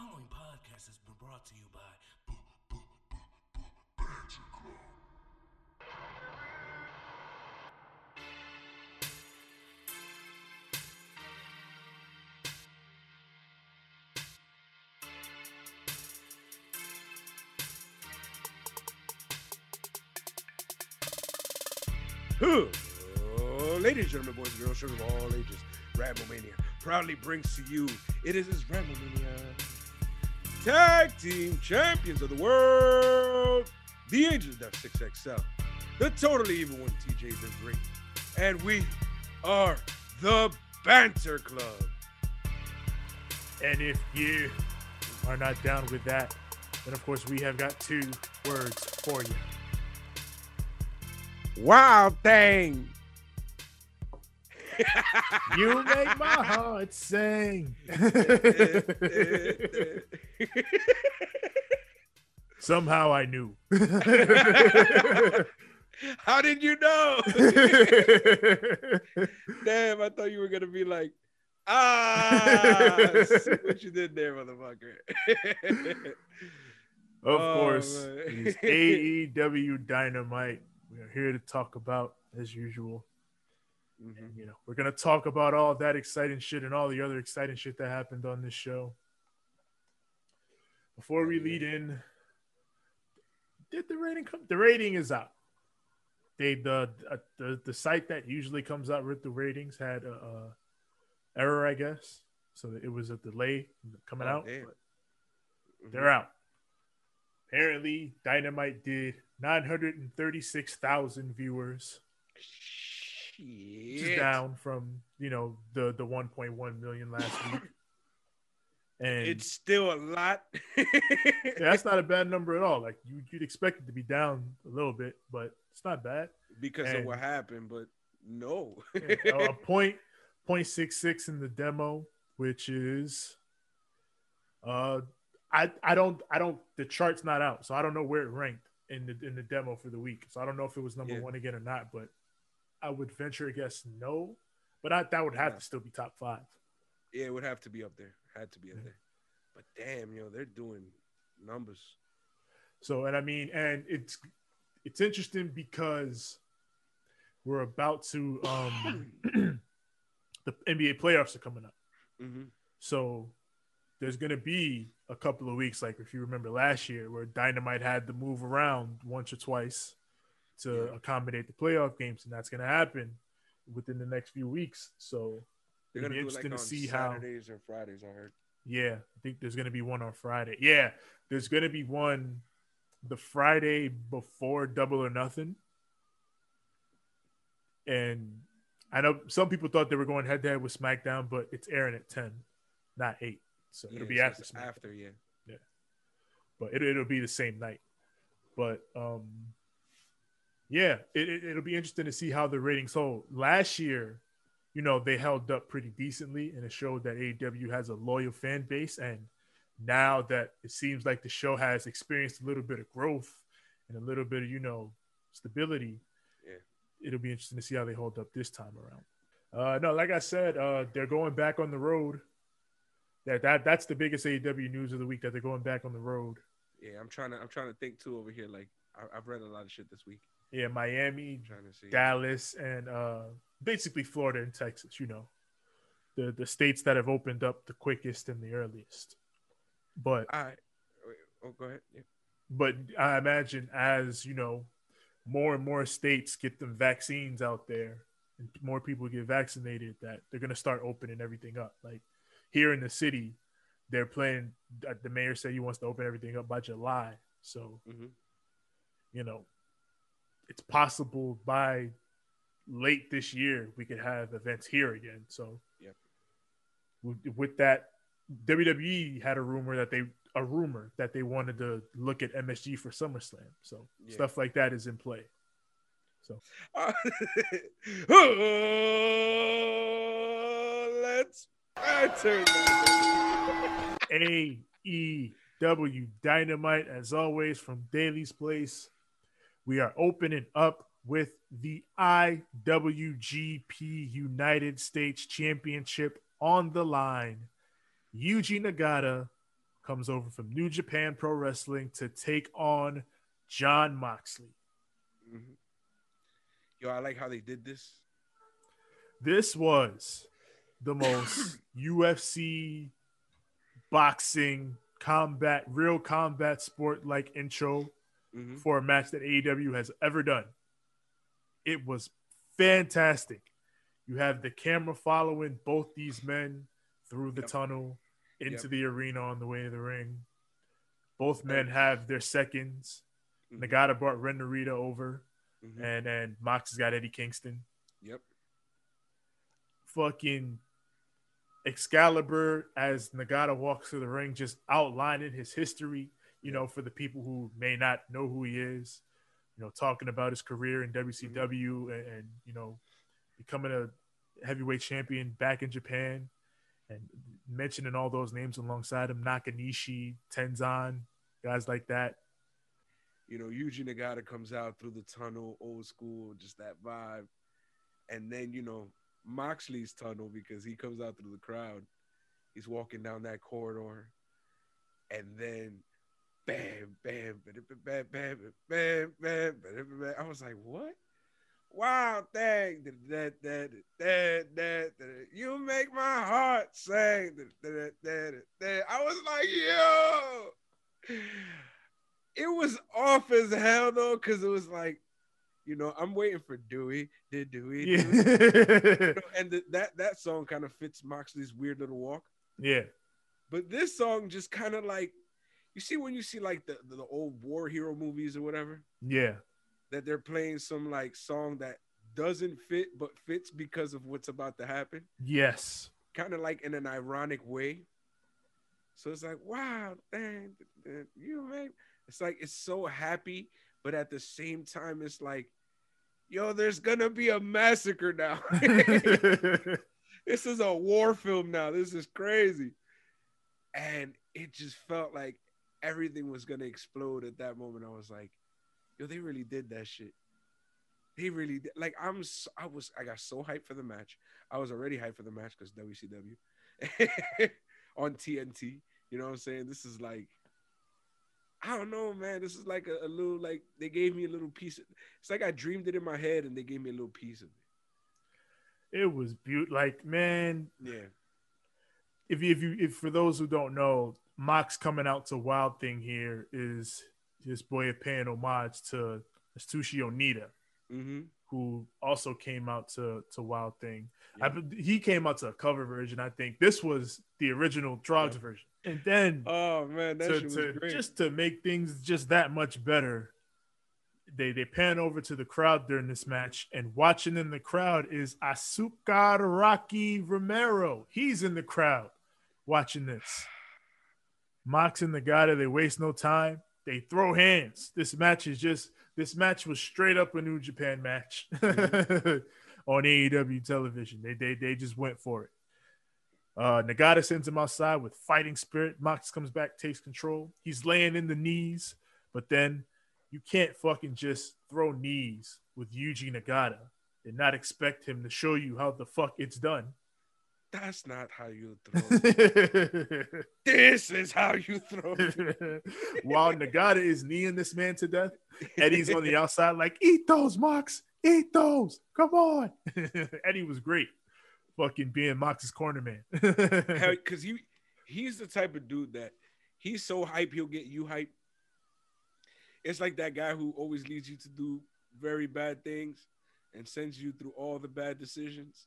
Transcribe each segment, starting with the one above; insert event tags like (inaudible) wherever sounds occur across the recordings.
following podcast has been brought to you by B- Banter Club. Oh, ladies and gentlemen, boys and girls, children of all ages, Ramomania proudly brings to you, it is his Ramomania Tag Team Champions of the World, the Angels of 6XL, the Totally Evil One, TJ the Great, and we are the Banter Club. And if you are not down with that, then of course we have got two words for you. Wild thing. You make my heart sing. Somehow I knew. How did you know? Damn, I thought you were gonna be like, ah, what you did there, motherfucker. Of Oh, course, man. it is AEW Dynamite. We are here to talk about as usual. Mhm. You know, we're gonna talk about all that exciting shit and all the other exciting shit that happened on this show. Before we lead in, did the rating come? The rating is out. They the uh, the the site that usually comes out with the ratings had a, a error, I guess. So it was a delay coming Oh, out. Mhm. They're out. Apparently, Dynamite did 936,000 viewers which is down from you know the the 1.1 million last week. (laughs) And It's still a lot. (laughs) yeah, that's not a bad number at all. Like you, you'd expect it to be down a little bit, but it's not bad. because of what happened, but no. (laughs) Yeah, a point point six six in the demo, which is uh I I don't I don't the chart's not out, so I don't know where it ranked in the in the demo for the week. So I don't know if it was number Yeah. one again or not, but I would venture a guess no. But I, that would have Yeah. to still be top five. yeah, it would have to be up there. Had to be up Yeah. there. But damn, yo, they're doing numbers. So, and I mean, and it's it's interesting because we're about to um (clears throat) the NBA playoffs are coming up. hmm So there's gonna be a couple of weeks, like if you remember last year, where Dynamite had to move around once or twice to Yeah. accommodate the playoff games, and that's gonna happen within the next few weeks. So They're gonna be do it like interesting to see how- Saturdays or Fridays. I heard. Yeah, I think there's gonna be one on Friday. Yeah, there's gonna be one the Friday before Double or Nothing. And I know some people thought they were going head to head with SmackDown, but it's airing at 10, not 8. So it'll be so after SmackDown. after, yeah. yeah. But it, it'll be the same night. But um yeah, it, it, it'll be interesting to see how the ratings hold. Last year, you know, they held up pretty decently, and it showed that AEW has a loyal fan base. And now that it seems like the show has experienced a little bit of growth and a little bit of, you know, stability, Yeah. it'll be interesting to see how they hold up this time around. Uh, no, like I said, uh, they're going back on the road. That that that's the biggest AEW news of the week that they're going back on the road. Yeah, I'm trying to. I'm trying to think too over here. Like I, I've read a lot of shit this week. Yeah, Miami, I'm trying to see. Dallas, and uh, basically Florida and Texas. You know, the the states that have opened up the quickest and the earliest. But All right. Oh, go ahead. Yeah. but I imagine as you know, more and more states get them vaccines out there, and more people get vaccinated, that they're gonna start opening everything up. Like here in the city, they're planning. uh, The mayor said he wants to open everything up by July. So hmm you know, it's possible by late this year we could have events here again. So, Yep. with, that, WWE had a rumor that they a rumor that they wanted to look at MSG for SummerSlam. So Yeah. stuff like that is in play. So oh, (laughs) let's banter. AEW (laughs) Dynamite, as always, from Daily's Place. We are opening up with the IWGP United States Championship on the line. Yuji Nagata comes over from New Japan Pro Wrestling to take on Jon Moxley. Mhm. Yo, I like how they did this. This was the most (coughs) UFC boxing combat, real combat sport like intro Mhm. for a match that AEW has ever done. It was fantastic. You have the camera following both these men through the Yep. tunnel into Yep. the arena on the way to the ring. Both men have their seconds. Mhm. Nagata brought Ren Narita over, Mhm. and and Mox has got Eddie Kingston. Yep. Fucking Excalibur as Nagata walks through the ring, just outlining his history. You know, for the people who may not know who he is, you know, talking about his career in mm-hmm. WCW and, and you know, becoming a heavyweight champion back in Japan, and mentioning all those names alongside him: Nakanishi, Tenzan, guys like that. you know, Yuji Nagata comes out through the tunnel, old school, just that vibe. And then, you know, Moxley's tunnel because he comes out through the crowd. He's walking down that corridor. And then bam, bam, bam, bam, bam, bam, bam, I was like, what? Wow, thing, that, that, that, that, you make my heart sing. That, that, that, I was like, yo, it was off as hell though, because it was like, you know, I'm waiting for Dewey. Did Dewey? Yeah. Dewey. and the, that that song kind of fits Moxley's weird little walk. Yeah. But this song just kind of like you see when you see like the, the old war hero movies or whatever, yeah. that they're playing some like song that doesn't fit but fits because of what's about to happen, Yes. kind of like in an ironic way. So it's like, wow, dang, you make it's like it's so happy, but at the same time, it's like, yo, there's gonna be a massacre now. (laughs) this is a war film now. This is crazy. And it just felt like everything was gonna explode at that moment. I was like, yo, they really did that shit. They really did. Like I'm, so, I was, I got so hyped for the match. I was already hyped for the match because WCW (laughs) on TNT. You know what I'm saying? This is like, I don't know, man. This is like a, a little like they gave me a little piece. Of, it's like I dreamed it in my head and they gave me a little piece of it. It was beautiful. Like, man, Yeah. if you, if you if for those who don't know, Mox coming out to Wild Thing here is his boy paying homage to Atsushi Onita, Mm-hmm. who also came out to to Wild Thing. Yeah. be- he came out to a cover version. I think this was the original Troggs Yeah. version, and then Oh man, to, to- just to make things just that much better. They they pan over to the crowd during this match, and watching in the crowd is Azucar Rocky Romero. He's in the crowd watching this. Mox and guy they waste no time. They throw hands. This match is just this match was straight up a New Japan match (laughs) on AEW television. They they they just went for it. Uh, Nagata sends him outside with fighting spirit. Mox comes back, takes control. He's laying in the knees, but then you can't fucking just throw knees with Yuji Nagata and not expect him to show you how the fuck it's done. That's not how you (laughs) throw. this is how you throw. (laughs) While Nagata is kneeing this man to death, Eddie's on the (laughs) outside, like, eat those, Mox, eat those. Come on. Eddie was great, fucking being Mox's corner man. Because he he's the type of dude that he's so hype he'll get you hype. It's like that guy who always leads you to do very bad things and sends you through all the bad decisions.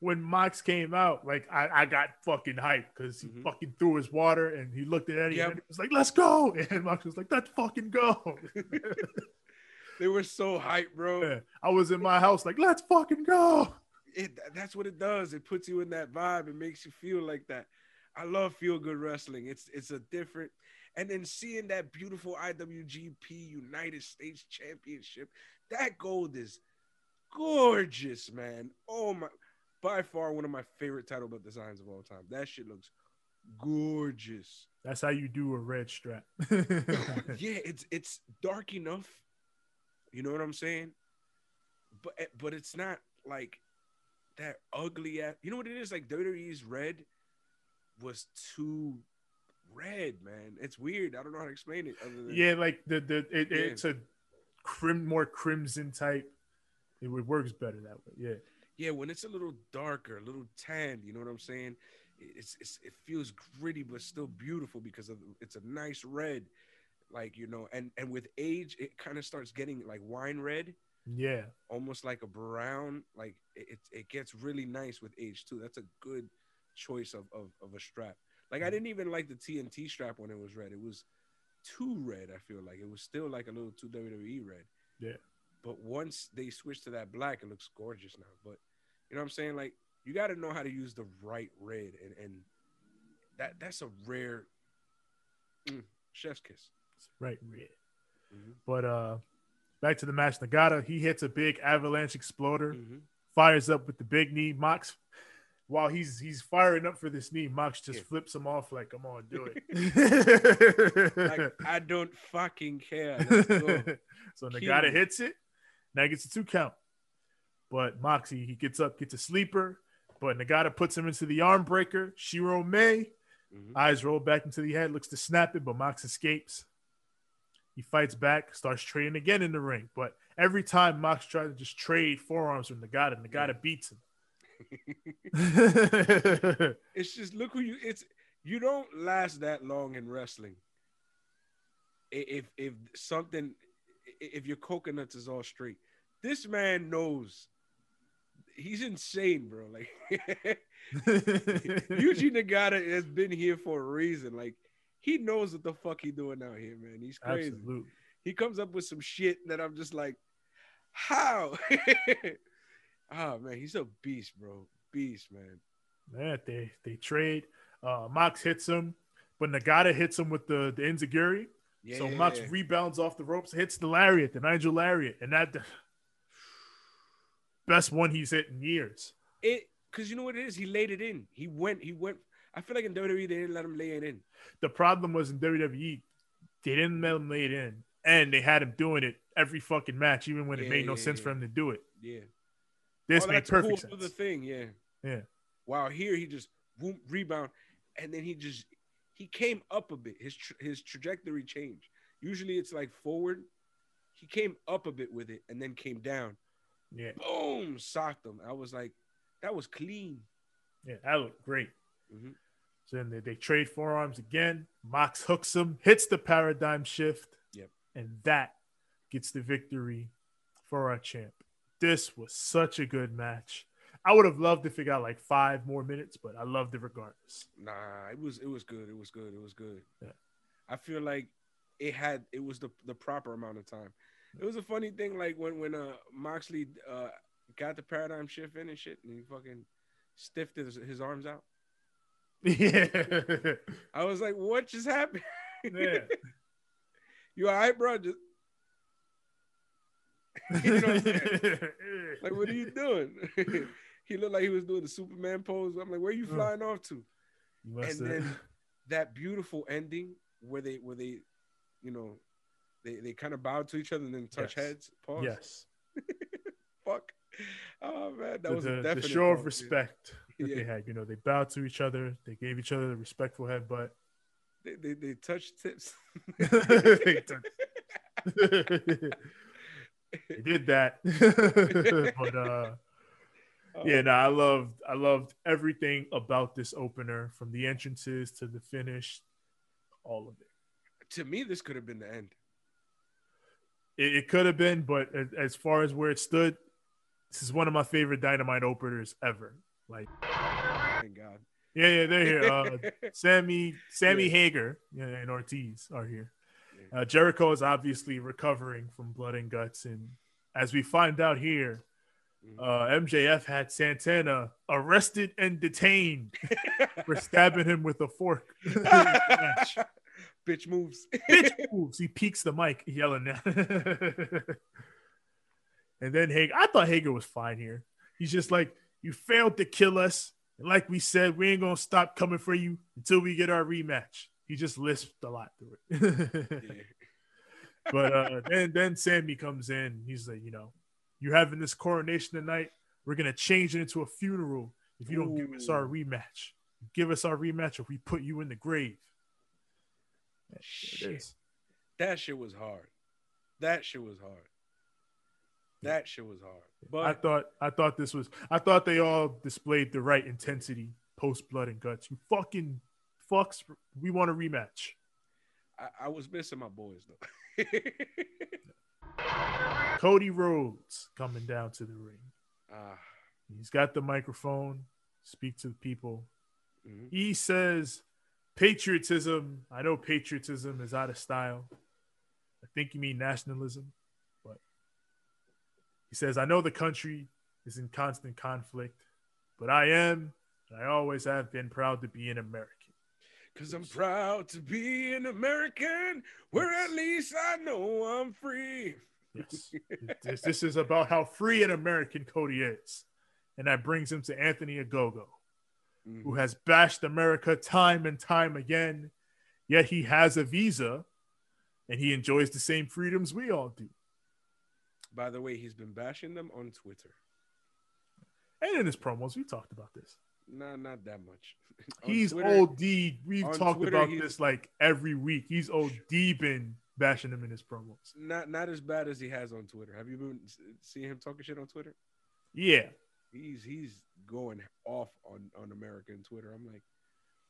When Mox came out, like I, I got fucking hyped because he Mhm. fucking threw his water and he looked at Eddie Yep. and he was like, "Let's go!" (laughs) And Mox was like, "Let's fucking go!" (laughs) they were so hyped, bro. Yeah. I was in my house like, "Let's fucking go!" It that's what it does. It puts you in that vibe. It makes you feel like that. I love feel good wrestling. It's it's a different and then seeing that beautiful IWGP United States Championship, that gold is gorgeous, man. Oh my by far one of my favorite title belt designs of all time. That shit looks gorgeous. That's how you do a red strap. (laughs) yeah, it's it's dark enough. You know what I'm saying? But eh, but it's not like that ugly at you know what it is like WWE's red was too red, man. It's weird. I don't know how to explain it. Other than, Yeah, like the the it, Yeah. it's a crim more crimson type. It works better that way. Yeah. Yeah. When it's a little darker, a little tanned, you know what I'm saying? It's, it's it feels gritty, but still beautiful because of it's a nice red, like you know. And and with age, it kind of starts getting like wine red. Yeah. almost like a brown. Like it, it, gets really nice with age too. That's a good choice of, of, of a strap. Like I mm. didn't even like the TNT strap when it was red. It was too red. I feel like it was still like a little too WWE red. Yeah. But once they switch to that black, it looks gorgeous now. But you know what I'm saying? Like you got to know how to use the right red, and and that that's a rare mm, chef's kiss. Right. Red. Mhm. But uh back to the match. Nagata, he hits a big avalanche exploder, Mhm. fires fires up with the big knee. Mox while he's he's firing up for this knee, Mox just Yeah. flips him off like, come on, do it. (laughs) Like I don't fucking care. (laughs) So Nagata hits it. Now gets a two count. But Moxie, he gets up, gets a sleeper. But Nagata puts him into the arm breaker. Shirome, Mhm. eyes roll back into the head, looks to snap it, but Mox escapes. He fights back, starts trading again in the ring. But every time Mox tries to just trade forearms with Nagata, Nagata beats him. (laughs) It's just look who you. It's you don't last that long in wrestling. If if something, if your coconuts is all straight, this man knows. He's insane, bro. Like (laughs) Yuji Nagata has been here for a reason. Like he knows what the fuck he doing out here, man. He's crazy. Absolutely. He comes up with some shit that I'm just like, how? (laughs) oh man, he's a beast, bro. Beast, man. Yeah, they they trade. Uh, Mox hits him, but Nagata hits him with the the Enzuigiri. Yeah. So Mox rebounds off the ropes, hits the lariat, the Nigel lariat, and that the best one he's hit in years. it because you know what it is. He laid it in. He went. He went. I feel like in WWE they didn't let him lay it in. The problem was in WWE, they didn't let him lay it in, and they had him doing it every fucking match, even when it Yeah, made no yeah, sense for him to do it. Yeah. This Oh, made perfect cool sense. other thing. Yeah. Yeah. Wow. Here he just rebound, and then he just he came up a bit. His tra- his trajectory changed. Usually it's like forward. He came up a bit with it and then came down. Yeah, Boom, socked him. I was like, that was clean. yeah, that looked great. Mhm. So then they, they trade forearms again. Mox hooks him, hits the paradigm shift. Yep. And that gets the victory for our champ. This was such a good match. I would have loved if it got like five more minutes, but I loved it regardless. Nah, it was it was good. It was good. It was good. Yeah. I feel like it had it was the the proper amount of time. It was a funny thing, like when when uh Moxley uh got the paradigm shift in and shit, and he fucking stiffed his, his arms out. Yeah. (laughs) I was like, what just happened? yeah. (laughs) you all right, bro? Just (laughs) You know what I'm saying? like, what are you doing? He looked like he was doing the Superman pose. I'm like, where are you flying off to? And then (laughs) that beautiful ending where they where they you know they, they kind of bowed to each other and then touch Yes. heads pause yes. (laughs) fuck oh man that the, was a the- the show of pause, yeah. respect that Yeah. they had. You know, they bowed to each other. They gave each other the respectful headbutt. they, they, they touched tips (laughs) They touched- they did that. but uh yeah, no, I loved I loved everything about this opener from the entrances to the finish, all of it. to me this could have been the end It, it could have been, but as, as far as where it stood, this is one of my favorite dynamite openers ever. Like, thank god yeah, yeah, they're here. Uh, (laughs) Sammy, Sammy Yeah. Hager, yeah, and Ortiz are here. Uh, Jericho is obviously recovering from blood and guts, and as we find out here. Uh, MJF had Santana arrested and detained (laughs) for stabbing him with a fork. (laughs) Bitch moves Bitch (laughs) moves. He peeks the mic, yelling and then Hager, I thought Hager was fine here. He's just like, you failed to kill us. And like we said, we ain't gonna stop coming for you until we get our rematch. He just lisped a lot through it. Yeah. but uh, then then Sammy comes in. He's like, you know, you're having this coronation tonight. We're gonna change it into a funeral if you don't give us our rematch. Give us our rematch, or we put you in the grave. Shit. That shit was hard. That shit was hard. That shit was hard. But I thought I thought this was I thought they all displayed the right intensity post blood and guts. You fucking fucks. We want a rematch. I, I was missing my boys though. (laughs) Cody Rhodes coming down to the ring. Ah, He's got the microphone. Speak to the people. mhm. He says patriotism. I know patriotism is out of style. I think you mean nationalism, but he says, I know the country is in constant conflict, but I am, and I always have been proud to be an American. Cause I'm proud to be an American, where at least I know I'm free. Yes. this, this is about how free an American Cody is. And that brings him to Anthony Ogogo, Mhm. who has bashed America time and time again, yet he has a visa and he enjoys the same freedoms we all do. By the way, he's been bashing them on Twitter. And in his promos, we talked about this. Nah, not that much. (laughs) He's Twitter- OD. We've talked Twitter, about this like every week. He's OD been bashing him in his promos. Not not as bad as he has on Twitter. Have you been seeing him talking shit on Twitter? Yeah. He's he's going off on on American Twitter. I'm like,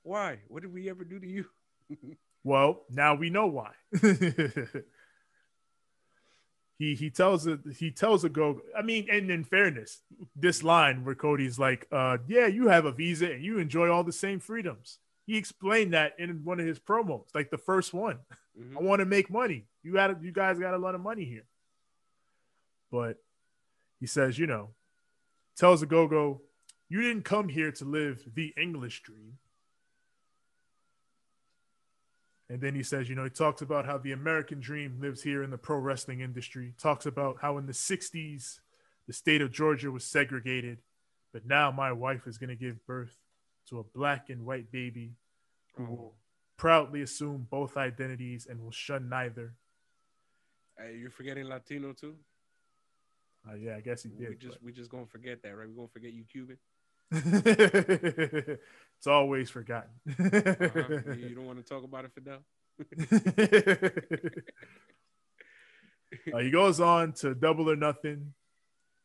why? What did we ever do to you? (laughs) Well, now we know why. (laughs) he he tells it he tells a go. I mean, and in fairness, this line where Cody's like, uh, yeah, you have a visa and you enjoy all the same freedoms. He explained that in one of his promos, like the first one. Mhm. I want to make money. You got you guys got a lot of money here. But he says, you know, tells a go-go, you didn't come here to live the English dream. And then he says, you know, he talks about how the American dream lives here in the pro wrestling industry. Talks about how in the 60s, the state of Georgia was segregated, but now my wife is going to give birth to a black and white baby who will proudly assume both identities and will shun neither. Hey, you're forgetting Latino too. Uh, yeah, I guess he did. we just we just gonna forget that, right? We're gonna forget you, Cuban. But- (laughs) it's always forgotten. Uh-huh. (laughs) you don't want to talk about it, Fidel. (laughs) Uh, he goes on to double or nothing,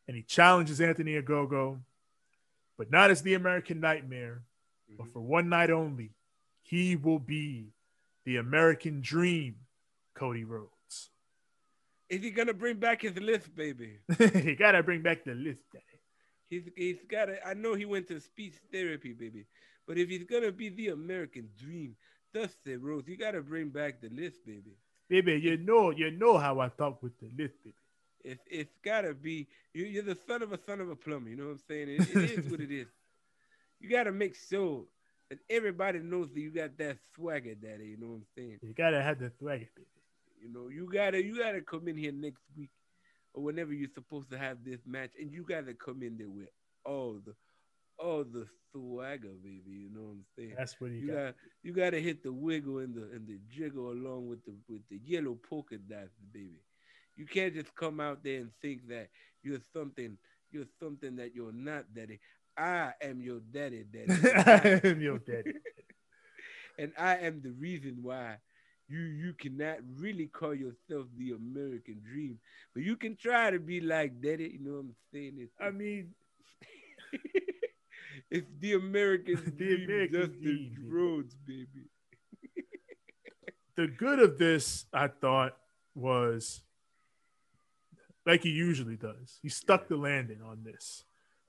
and he challenges Anthony Ogogo, but not as the American Nightmare, but Mhm. for one night only. He will be the American Dream, Cody Rhodes. Is he gonna bring back his list, baby? he gotta bring back the list. He's he's got to I know he went to speech therapy, baby. But if he's gonna be the American dream, Dusty Rhodes, you gotta bring back the list, baby. Baby, you know, you know how I talk with the list, baby. It's it's gotta be you, you're the son of a son of a plumber. You know what I'm saying? It, it is what it is. You gotta make sure that everybody knows that you got that swagger, daddy. You know what I'm saying? You gotta have the swagger, baby. You know, you gotta you gotta come in here next week or whenever you're supposed to have this match, and you gotta come in there with all the all the swagger, baby. You know what I'm saying? That's what he You got. got you got to hit the wiggle and the and the jiggle along with the with the yellow polka dots, baby. You can't just come out there and think that you're something you're something that you're not, daddy. I am your daddy, daddy. (laughs) I am your daddy. (laughs) and I am the reason why you you cannot really call yourself the American dream, but you can try to be like daddy. You know what I'm saying? It's, I mean, (laughs) it's the American (laughs) The dream, American Justin dream. Rhodes, baby. the good of this, I thought, was like he usually does. He stuck the landing on this.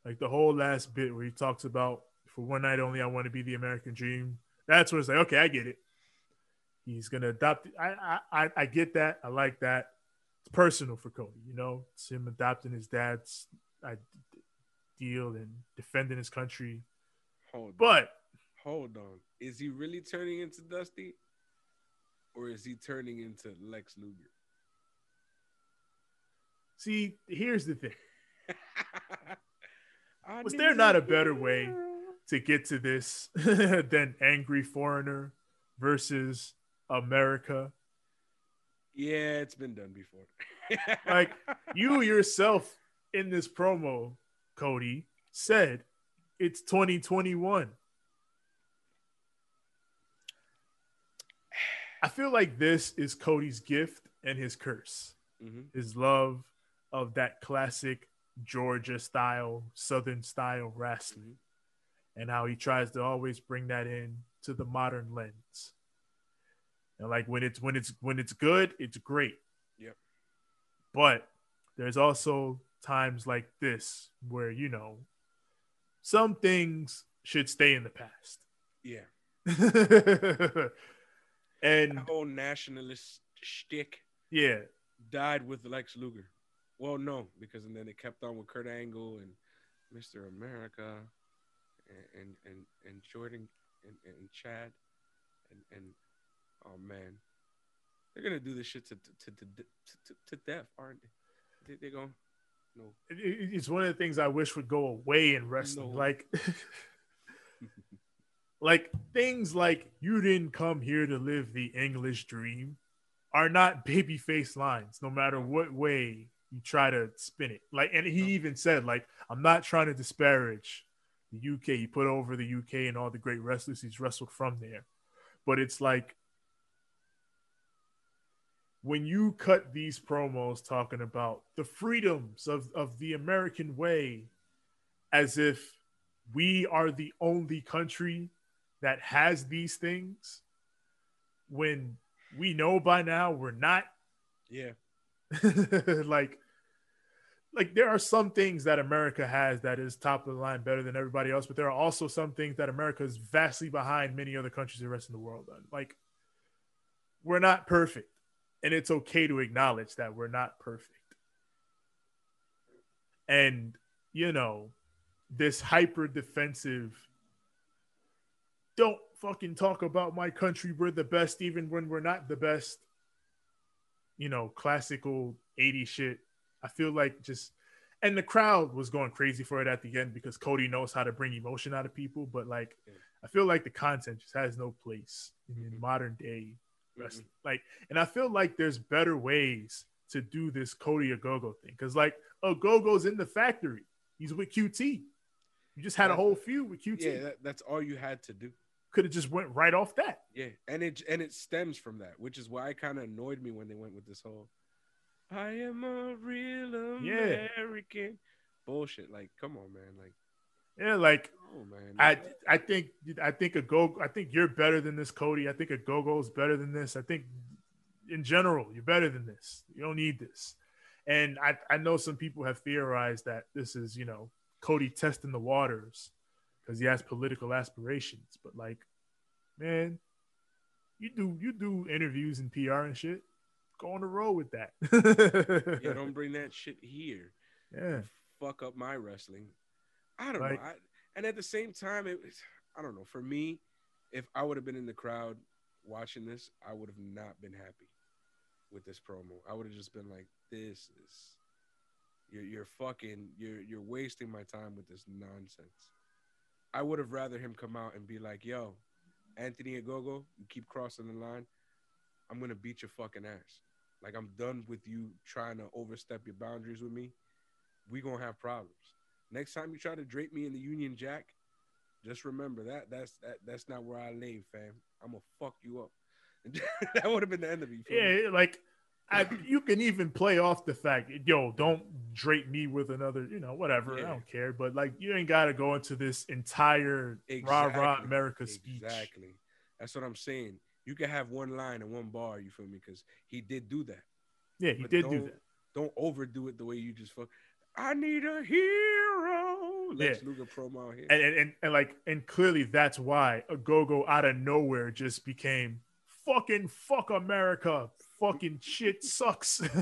Like the whole last bit where he talks about for one night only, I want to be the American dream. That's where it's like, okay, I get it. He's gonna adopt. I I I- get that. I like that. It's personal for Cody. You know, it's him adopting his dad's I, deal and defending his country. Hold on. But hold on. Is he really turning into Dusty? Or is he turning into Lex Luger? see, here's the thing. (laughs) Was there not a better way? to get to this (laughs) than angry foreigner versus America. Yeah, it's been done before. (laughs) Like, You yourself in this promo, Cody, said it's 2021. I feel like this is Cody's gift and his curse. hmm His love of that classic Georgia style, Southern style wrestling, Mhm. and how he tries to always bring that in to the modern lens. And like when it's when it's when it's good, it's great. Yep. But there's also times like this where you know some things should stay in the past. Yeah. (laughs) and That whole nationalist shtick yeah, died with Lex Luger. Well, no, because and then it kept on with Kurt Angle and Mr. America and and and, and Jordan and, and Chad and and oh man, they're gonna do this shit to to to to, to, death, aren't they? they they're going no. it- it- it's one of the things I wish would go away in wrestling. No. Like, (laughs) like things like "you didn't come here to live the English dream" are not babyface lines, no matter what way you try to spin it. Like, and he even said, "like, I'm not trying to disparage the UK. He put over the UK and all the great wrestlers he's wrestled from there, but it's like." When you cut these promos talking about the freedoms of, of the American way as if we are the only country that has these things when we know by now we're not? Yeah, (laughs) like like there are some things that America has that is top of the line better than everybody else, but there are also some things that America is vastly behind many other countries the rest of the world on. Like we're not perfect, and it's okay to acknowledge that we're not perfect. And you know, this hyper defensive don't fucking talk about my country, we're the best even when we're not the best you know, classical 80 shit. I feel like just and the crowd was going crazy for it at the end because Cody knows how to bring emotion out of people, but like I feel like the content just has no place in, modern day wrestling. Mm-hmm. Like, and I feel like there's better ways to do this Cody Ogogo thing because like Ogogo's in the factory. He's with QT. You just had a whole feud with QT. yeah. That, that's all you had to do. Could have just went right off that. Yeah, and it and it stems from that, which is why it kind of annoyed me when they went with this whole "I am a real Yeah. American" bullshit. Like, come on, man. Like, Yeah, like oh man. I I think I think a go I think you're better than this, Cody. I think a go go is better than this. I think in general you're better than this. You don't need this. And I I know some people have theorized that this is you know Cody testing the waters because he has political aspirations. But like, man, you do you do interviews and PR and shit. Go on the road with that. yeah, don't (laughs) bring that shit here. yeah. Fuck up my wrestling. I don't Like- know. I, and at the same time, it was, I don't know. For me, if I would have been in the crowd watching this, I would have not been happy with this promo. I would have just been like, "This is you're you're fucking you're you're wasting my time with this nonsense." I would have rather him come out and be like, "Yo, Anthony Ogogo, you keep crossing the line. I'm gonna beat your fucking ass. Like I'm done with you trying to overstep your boundaries with me. We gonna have problems. Next time you try to drape me in the Union Jack, just remember that that's that that's not where I lay, fam. I'm gonna fuck you up. (laughs) that would have been the end of it. feel me? Yeah, like I, you can even play off the fact, yo, don't drape me with another, you know, whatever. I don't care. But like, you ain't got to go into this entire rah rah Exactly. America speech. Exactly. That's what I'm saying. You can have one line and one bar. You feel me? Because he did do that. Yeah, he But did do that. Don't overdo it the way you just fuck. I need a hero. Lex Yeah. Luger promo here. And, and, and, and like, and clearly that's why a go go out of nowhere just became fucking fuck America. Fucking shit sucks. (laughs)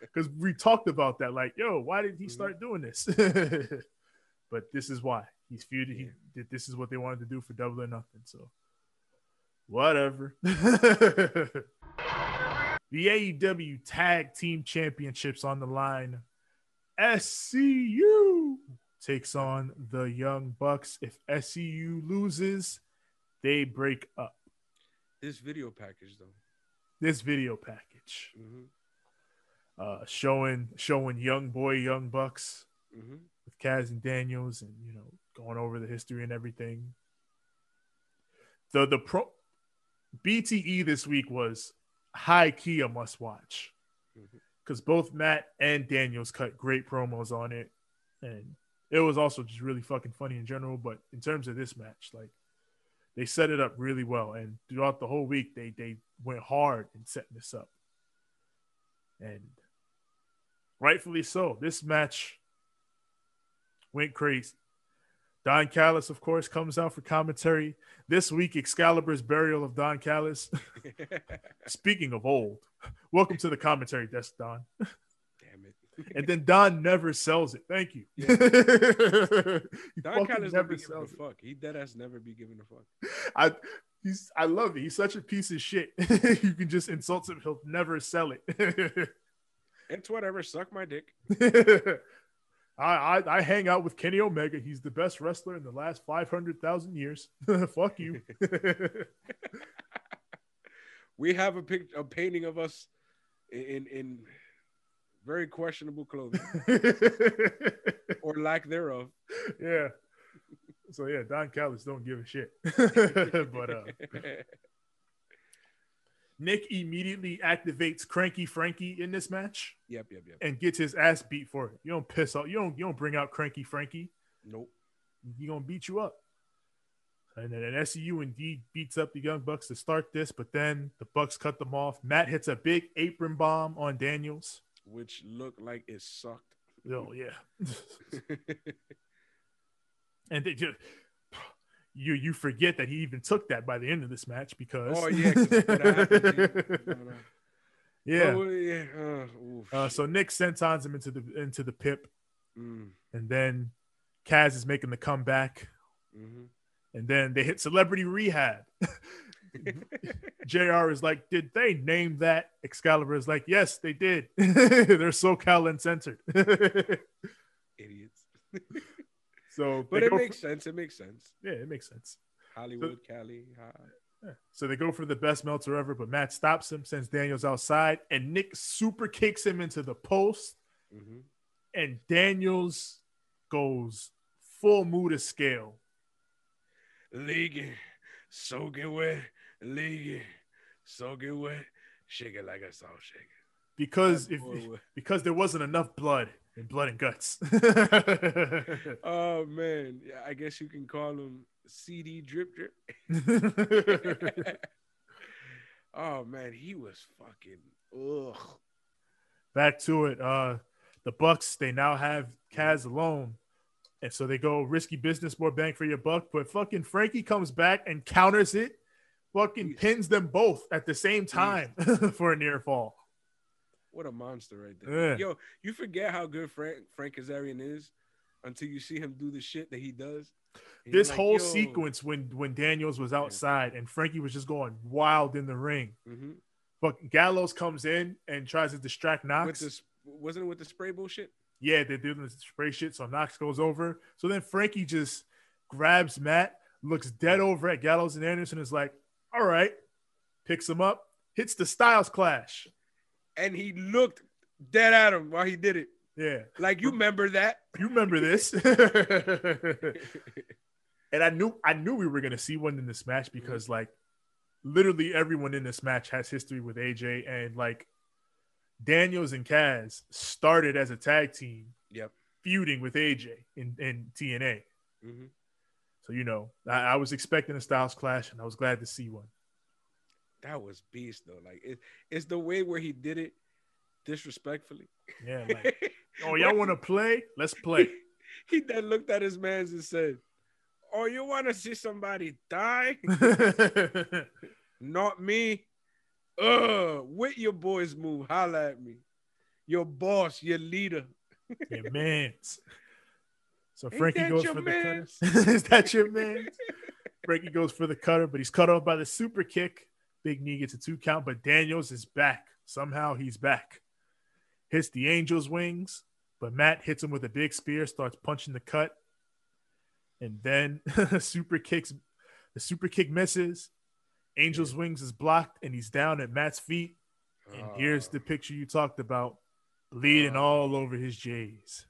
Because we talked about that. Like, yo, why did he Mhm. start doing this? (laughs) but this is why he's feuded. He did. This is what they wanted to do for double or nothing. So, whatever. (laughs) the AEW Tag Team Championships on the line. SCU takes on the Young Bucks. If SCU loses, they break up. this video package though. This video package hmm uh, showing showing young boy, young Bucks hmm with Kaz and Daniels, and you know going over the history and everything. The the pro BTE this week was high key a must watch mm-hmm. because both Matt and Daniels cut great promos on it, and it was also just really fucking funny in general. But in terms of this match, like they set it up really well, and throughout the whole week they they went hard in setting this up, and rightfully so. This match went crazy. Don Callis, of course, comes out for commentary this week. Excalibur's burial of Don Callis. (laughs) Speaking of old, welcome to the commentary desk, Don. (laughs) Damn it. And then Don never sells it. Thank you. Yeah. (laughs) Don Callis never be a sells it. fuck. He dead ass never be giving a fuck. I he's I love it. He's such a piece of shit. you can just insult him. He'll never sell it. It's whatever. Suck my dick. I, I I hang out with Kenny Omega. He's the best wrestler in the last five hundred thousand years. (laughs) Fuck you. (laughs) We have a pic, a painting of us in in, very questionable clothing (laughs) or lack thereof. yeah. So yeah, Don Callis don't give a shit. but uh Nick immediately activates Cranky Frankie in this match yep, yep, yep. and gets his ass beat for it. You don't piss off. You don't. You don't bring out Cranky Frankie. Nope. He gonna beat you up. And then an SCU indeed beats up the Young Bucks to start this, but then the Bucks cut them off. Matt hits a big apron bomb on Daniels. Which looked like it sucked. Oh yeah, (laughs) and they just you you forget that he even took that by the end of this match because oh yeah. 'cause (laughs) what happened, G? No, no. yeah. Oh, yeah. Uh, Uh, so Nick sentons him into the into the pip, Mm, and then Kaz is making the comeback. mhm. And then they hit celebrity rehab. (laughs) JR is like, Did they name that? Excalibur is like, Yes, they did. (laughs) They're SoCal and centered. Idiots. So, But it makes for- sense. It makes sense. yeah, it makes sense. Hollywood, Cali. hi. Yeah. So they go for the Best Meltzer Ever, but Matt stops him, sends Daniels outside, and Nick super kicks him into the post. Mhm. And Daniels goes full Muta scale. League, soak it wet. League, soak it wet. Shake it like a salt shaker. Because if because there wasn't enough blood in blood and guts. (laughs) Oh man, yeah, I guess you can call him CD drip drip. (laughs) oh man, he was fucking ugh. Back to it. Uh the Bucks, they now have Kaz alone. And so they go risky business, more bang for your buck. But fucking Frankie comes back and counters it, fucking pins them both at the same time (laughs) for a near fall. What a monster right there. Yeah. Yo, you forget how good Frank Frank Kazarian is until you see him do the shit that he does. This like, whole yo. sequence when when Daniels was outside and Frankie was just going wild in the ring. Mhm. Fucking Gallows comes in and tries to distract with Knox. this wasn't it with the spray bullshit? yeah, they're doing the spray shit. So Knox goes over. So then Frankie just grabs Matt, looks dead over at Gallows and Anderson, is like, all right, picks him up, hits the Styles Clash. And he looked dead at him while he did it. Yeah, Like you remember that? you remember this? (laughs) and I knew I knew we were gonna see one in this match because like literally everyone in this match has history with AJ and like Daniels and Kaz started as a tag team Yep. feuding with AJ in, in TNA. Mhm. So you know, I, I was expecting a Styles clash, and I was glad to see one. That was beast though. Like it, it's the way where he did it disrespectfully. Yeah, like, (laughs) oh y'all want to play? Let's play. (laughs) he then looked at his mans and said, "Oh, you want to see somebody die? (laughs) Not me. Uh, with your boys move, holla at me. Your boss, your leader. Your man's. So Frankie goes for the cutter. Is that your man? Frankie goes for the cutter, but he's cut off by the super kick. Big knee gets a two count, but Daniels is back. Somehow he's back. Hits the Angels wings, but Matt hits him with a big spear, starts punching the cut. And then (laughs) super kicks the super kick misses. Angels wings is blocked, and he's down at Matt's feet. And here's Uh, the picture you talked about, bleeding Uh. all over his J's.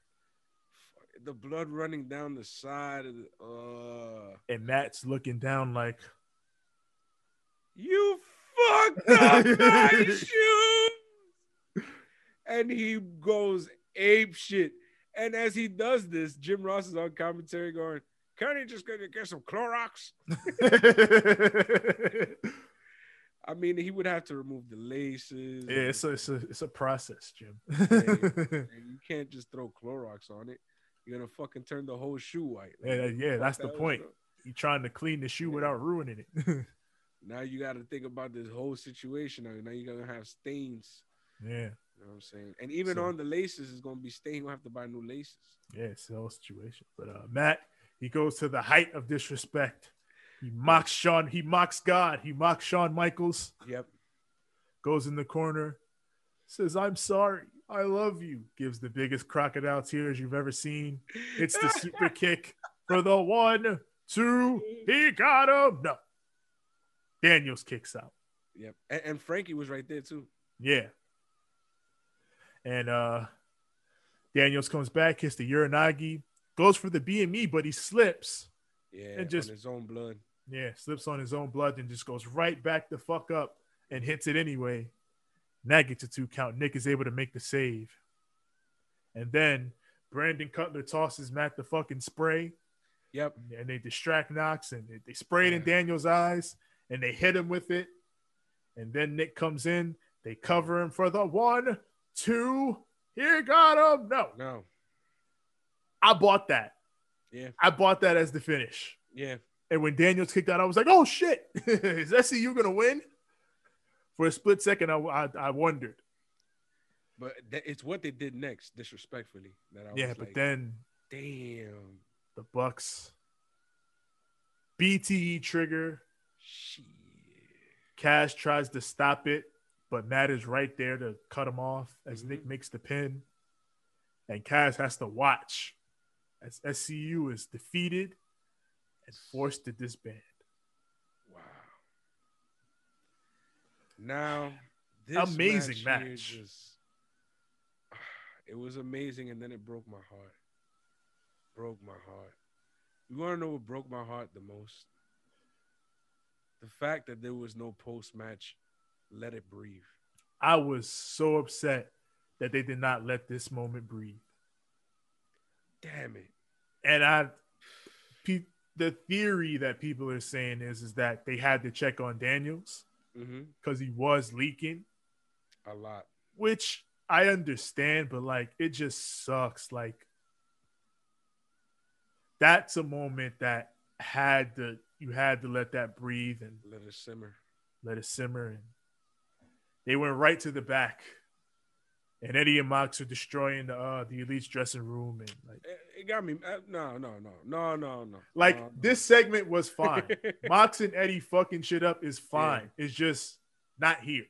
the blood running down the side of the uh And Matt's looking down like, you fucked up (laughs) my shoes. And he goes ape shit. And as he does this, Jim Ross is on commentary going, Can he just gonna get some Clorox? (laughs) I mean, he would have to remove the laces. Yeah, it's a, it's a it's a process, Jim. (laughs) and you can't just throw Clorox on it. You're gonna fucking turn the whole shoe white. Like, yeah, yeah, that's the that point. up. You trying to clean the shoe without ruining it. Now you got to think about this whole situation. Now, you're gonna have stains. yeah, You know what I'm saying? And even So- on the laces, it's gonna be stained. You'll have to buy new laces. yeah, it's the whole situation. But uh, Matt, he goes to the height of disrespect. He mocks Shawn. He mocks God. He mocks Shawn Michaels. Yep. Goes in the corner, says, "I'm sorry. I love you." Gives the biggest crocodile tears you've ever seen. It's the super (laughs) kick for the one, two. He got him. No. Daniels kicks out. Yep. And, and Frankie was right there too. Yeah. And uh Daniels comes back, hits the Uranage, goes for the BME, but he slips. Yeah. And just- on his own blood. Yeah, slips on his own blood and just goes right back the fuck up and hits it anyway. And that gets a two count. Nick is able to make the save. And then Brandon Cutler tosses Matt the fucking spray Yep. and they distract Knox and they, they spray it in Daniel's eyes and they hit him with it. And then Nick comes in, they cover him for the one, two. Here got him. No, No. I bought that. Yeah. I bought that as the finish. Yeah. And when Daniels kicked out, I was like, oh shit, (laughs) is SCU gonna win? For a split second, I, I, I wondered. But th- it's what they did next, disrespectfully. That I yeah, but like, then damn. the Bucks, BTE trigger, Shit. Cash tries to stop it, but Matt is right there to cut him off as Mhm. Nick makes the pin. And Cash has to watch as SCU is defeated and forced to disband. Wow. Now, this Amazing match. match. just- (sighs) it was amazing, and then it broke my heart. Broke my heart. You want to know what broke my heart the most? The fact that there was no post match. Let it breathe. I was so upset that they did not let this moment breathe. Damn it. And I, pe- the theory that people are saying is is that they had to check on Daniels Mm-hmm. because he was leaking, A lot. which I understand, but like it just sucks. Like that's a moment that had to you had to let that breathe and Let it simmer. let it simmer. And they went right to the back. And Eddie and Mox are destroying the uh, the elite's dressing room and like It, it got me. Uh, no, no, no, no, no, no. like no, no. this segment was fine. (laughs) Mox and Eddie fucking shit up is fine. It's just not here.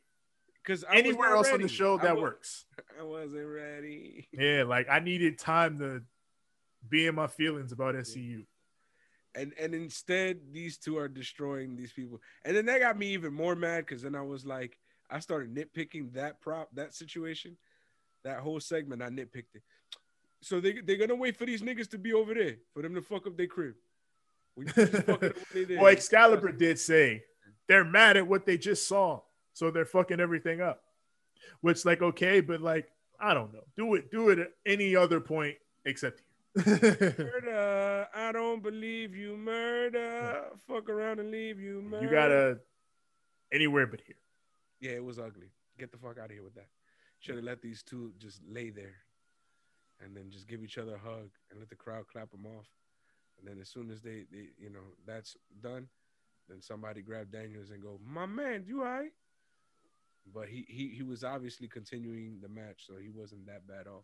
because Anywhere else on the show that works. (laughs) I wasn't ready. Yeah, like I needed time to be in my feelings about SCU. And and instead these two are destroying these people and then that got me even more mad because then i was like i started nitpicking that prop that situation that whole segment i nitpicked it so they, they're gonna wait for these niggas to be over there for them to fuck up their crib. Well, Excalibur did say they're mad at what they just saw, so they're fucking everything up. Which, like, okay, but like, I don't know. Do it, do it at any other point except. Murder. I don't believe you murder. Fuck around and leave you murder. you gotta anywhere but here. yeah it was ugly. Get the fuck out of here with that. Should have let these two just lay there and then just give each other a hug and let the crowd clap them off. And then as soon as they, they you know that's done then somebody grab daniels and go my man you all right but he, he he was obviously continuing the match so he wasn't that bad off.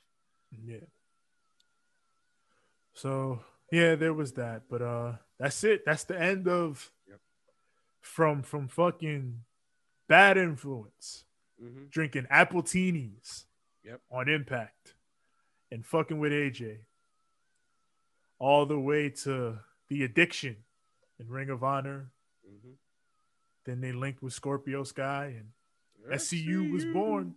Yeah. So yeah, there was that, but uh, that's it. That's the end of Yep. from from fucking bad influence. mm-hmm. drinking appletinis Yep. on impact and fucking with AJ all the way to the addiction in Ring of Honor. Mm-hmm. Then they linked with Scorpio Sky and SCU was born.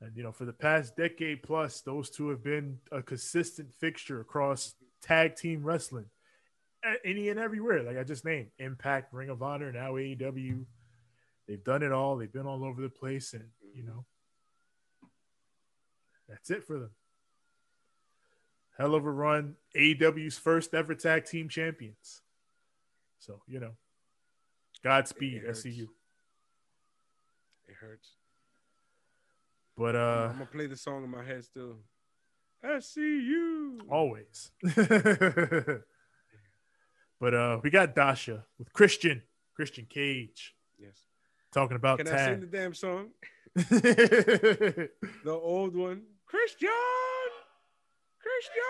And you know, for the past decade plus, those two have been a consistent fixture across tag team wrestling, any and everywhere. Like I just named, Impact, Ring of Honor, now AEW. They've done it all. They've been all over the place, and you know, that's it for them. Hell of a run. AEW's first ever tag team champions. So you know, Godspeed, It. SCU. It hurts. But uh, I'm gonna play the song in my head still. I see you. always. (laughs) but uh, we got Dasha with Christian, Christian Cage, Yes. talking about Can I sing the damn song? (laughs) The old one. Christian. Christian.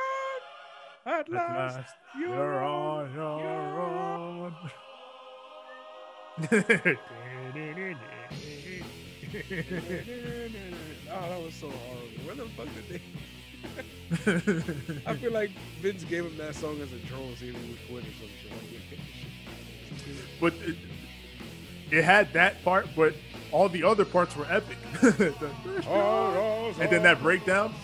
At At last, last, you're, you're on. you're on. (laughs) (laughs) oh, that was so horrible. Where the fuck did they? (laughs) I feel like Vince gave him that song as a troll, so he would quit or some shit. (laughs) But it, it had that part, but all the other parts were epic. The- oh, oh, oh, oh, and then that breakdown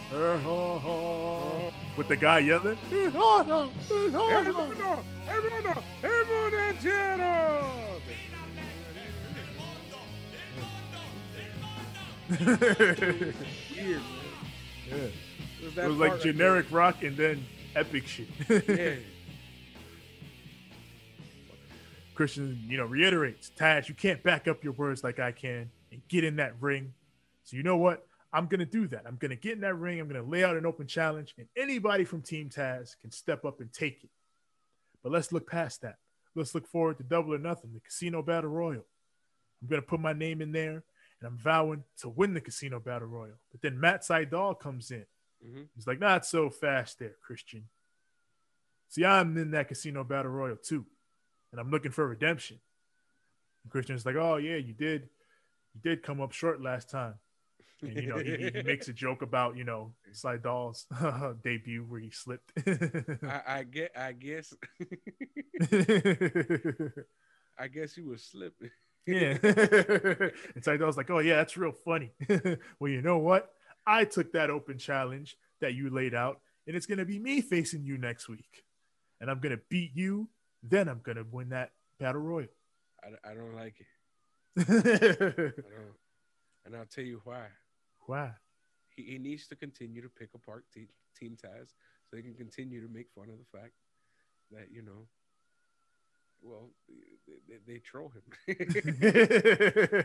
with the guy yelling. Everyone, everyone. Man. Yeah. It was, It was like right generic rock and then epic shit. Yeah. Christian, you know, reiterates, Taz, you can't back up your words like I can and get in that ring. So you know what? I'm gonna do that. I'm gonna get in that ring. I'm gonna lay out an open challenge, and anybody from Team Taz can step up and take it. But let's look past that. Let's look forward to Double or Nothing, the Casino Battle Royal. I'm gonna put my name in there, and I'm vowing to win the Casino Battle Royal. But then Matt Sydal comes in. Mhm. He's like, not so fast there, Christian. See, I'm in that Casino Battle Royal too, and I'm looking for redemption. And Christian's like, oh yeah, you did, you did come up short last time. And you know, he, he- (laughs) makes a joke about you know Sydal's (laughs) debut where he slipped. (laughs) I, I get. I guess. I guess he was slipping. Yeah. (laughs) and was like, oh yeah, that's real funny. (laughs) well, you know what? I took that open challenge that you laid out, and it's gonna be me facing you next week, and I'm gonna beat you. Then I'm gonna win that battle royal. I, I don't like it. (laughs) I don't. And I'll tell you why. Why? He, he needs to continue to pick apart te- Team Taz so they can continue to make fun of the fact that you know. Well, they, they, troll him. (laughs) (laughs)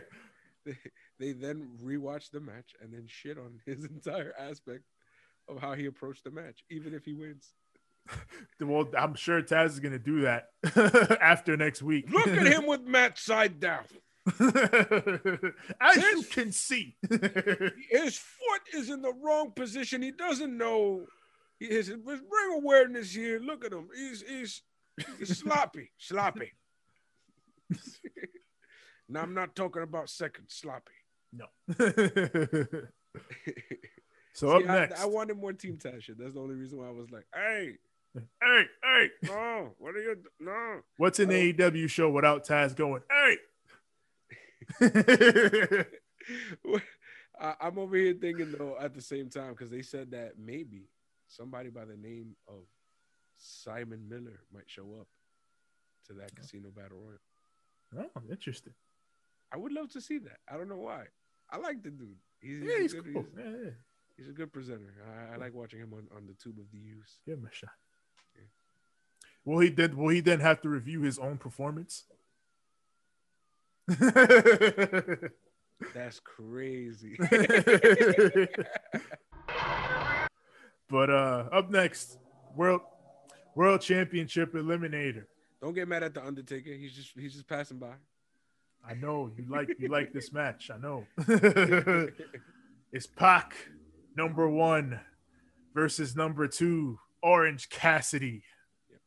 they, they then rewatch the match and then shit on his (laughs) entire aspect of how he approached the match, even if he wins. well, I'm sure Taz is gonna do that after next week. Look at him with Matt side down. As you can see. His foot is in the wrong position. He doesn't know. He is his ring awareness here. Look at him. He's he's, he's sloppy, sloppy. (laughs) now I'm not talking about second sloppy. no. (laughs) so up See, I, next. I wanted more team Taz. That's the only reason why I was like, hey, (laughs) hey, hey. no, what are you? No, What's an oh. I AEW show without Taz going, hey? I, I'm over here thinking though at the same time because they said that maybe somebody by the name of Simon Miller might show up to that casino battle royal. oh, interesting. I would love to see that. I don't know why. I like the dude. He's, Yeah, a he's good, cool. He's, Yeah, yeah. he's a good presenter. I, I like watching him on, on the tube of the use. Give him a shot. Will he then will he then have to review his own performance? (laughs) That's crazy. (laughs) but uh up next, world world championship eliminator. don't get mad at the Undertaker. He's just he's just passing by. I know you like you like this (laughs) match. I know. (laughs) it's Pac number one versus number two, Orange Cassidy. Yep.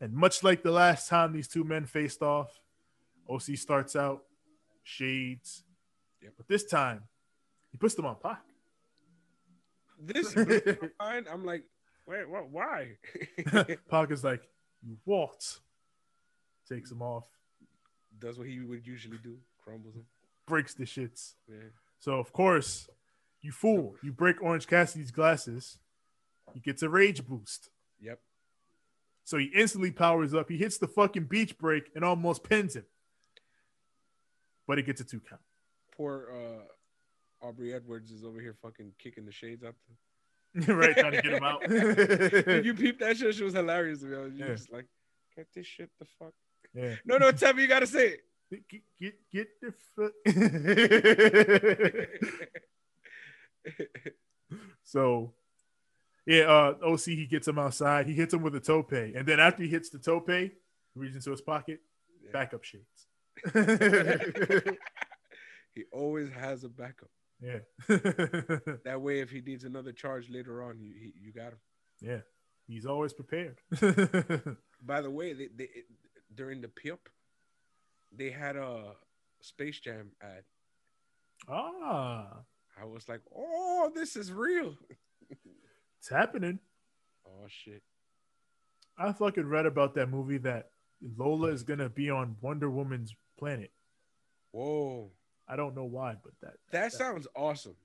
And much like the last time these two men faced off, OC starts out shades. Yep. But this time, he puts them on Pac. This (laughs) my. I'm like, wait, what? Why? (laughs) Parker's like, you waltz. Takes him off, Does what he would usually do, crumbles him. breaks the shits. Yeah. So of course, you fool, you break Orange Cassidy's glasses. He gets a rage boost. Yep. So he instantly powers up. He hits the fucking beach break and almost pins him. but it gets a two count. Poor uh, Aubrey Edwards is over here fucking kicking the shades out. (laughs) right, trying to get him out. (laughs) Did you peep that shit? She was hilarious to me. I was Yeah. just like, get this shit the fuck. yeah. No, no, tell me you gotta say Get get, get the fuck. it. (laughs) so, yeah, uh, OC he gets him outside. He hits him with a tope, and then after he hits the tope, he reaches into his pocket, Yeah. backup shades. he always has a backup. Yeah, (laughs) That way, if he needs another charge later on, you he, you got him. yeah, he's always prepared. (laughs) By the way, they, they during the PIP, they had a Space Jam ad. ah, I was like, oh, this is real. (laughs) it's happening. Oh shit. I fucking read about that movie that Lola is gonna be on Wonder Woman's planet. Whoa. I don't know why, but that That sounds awesome.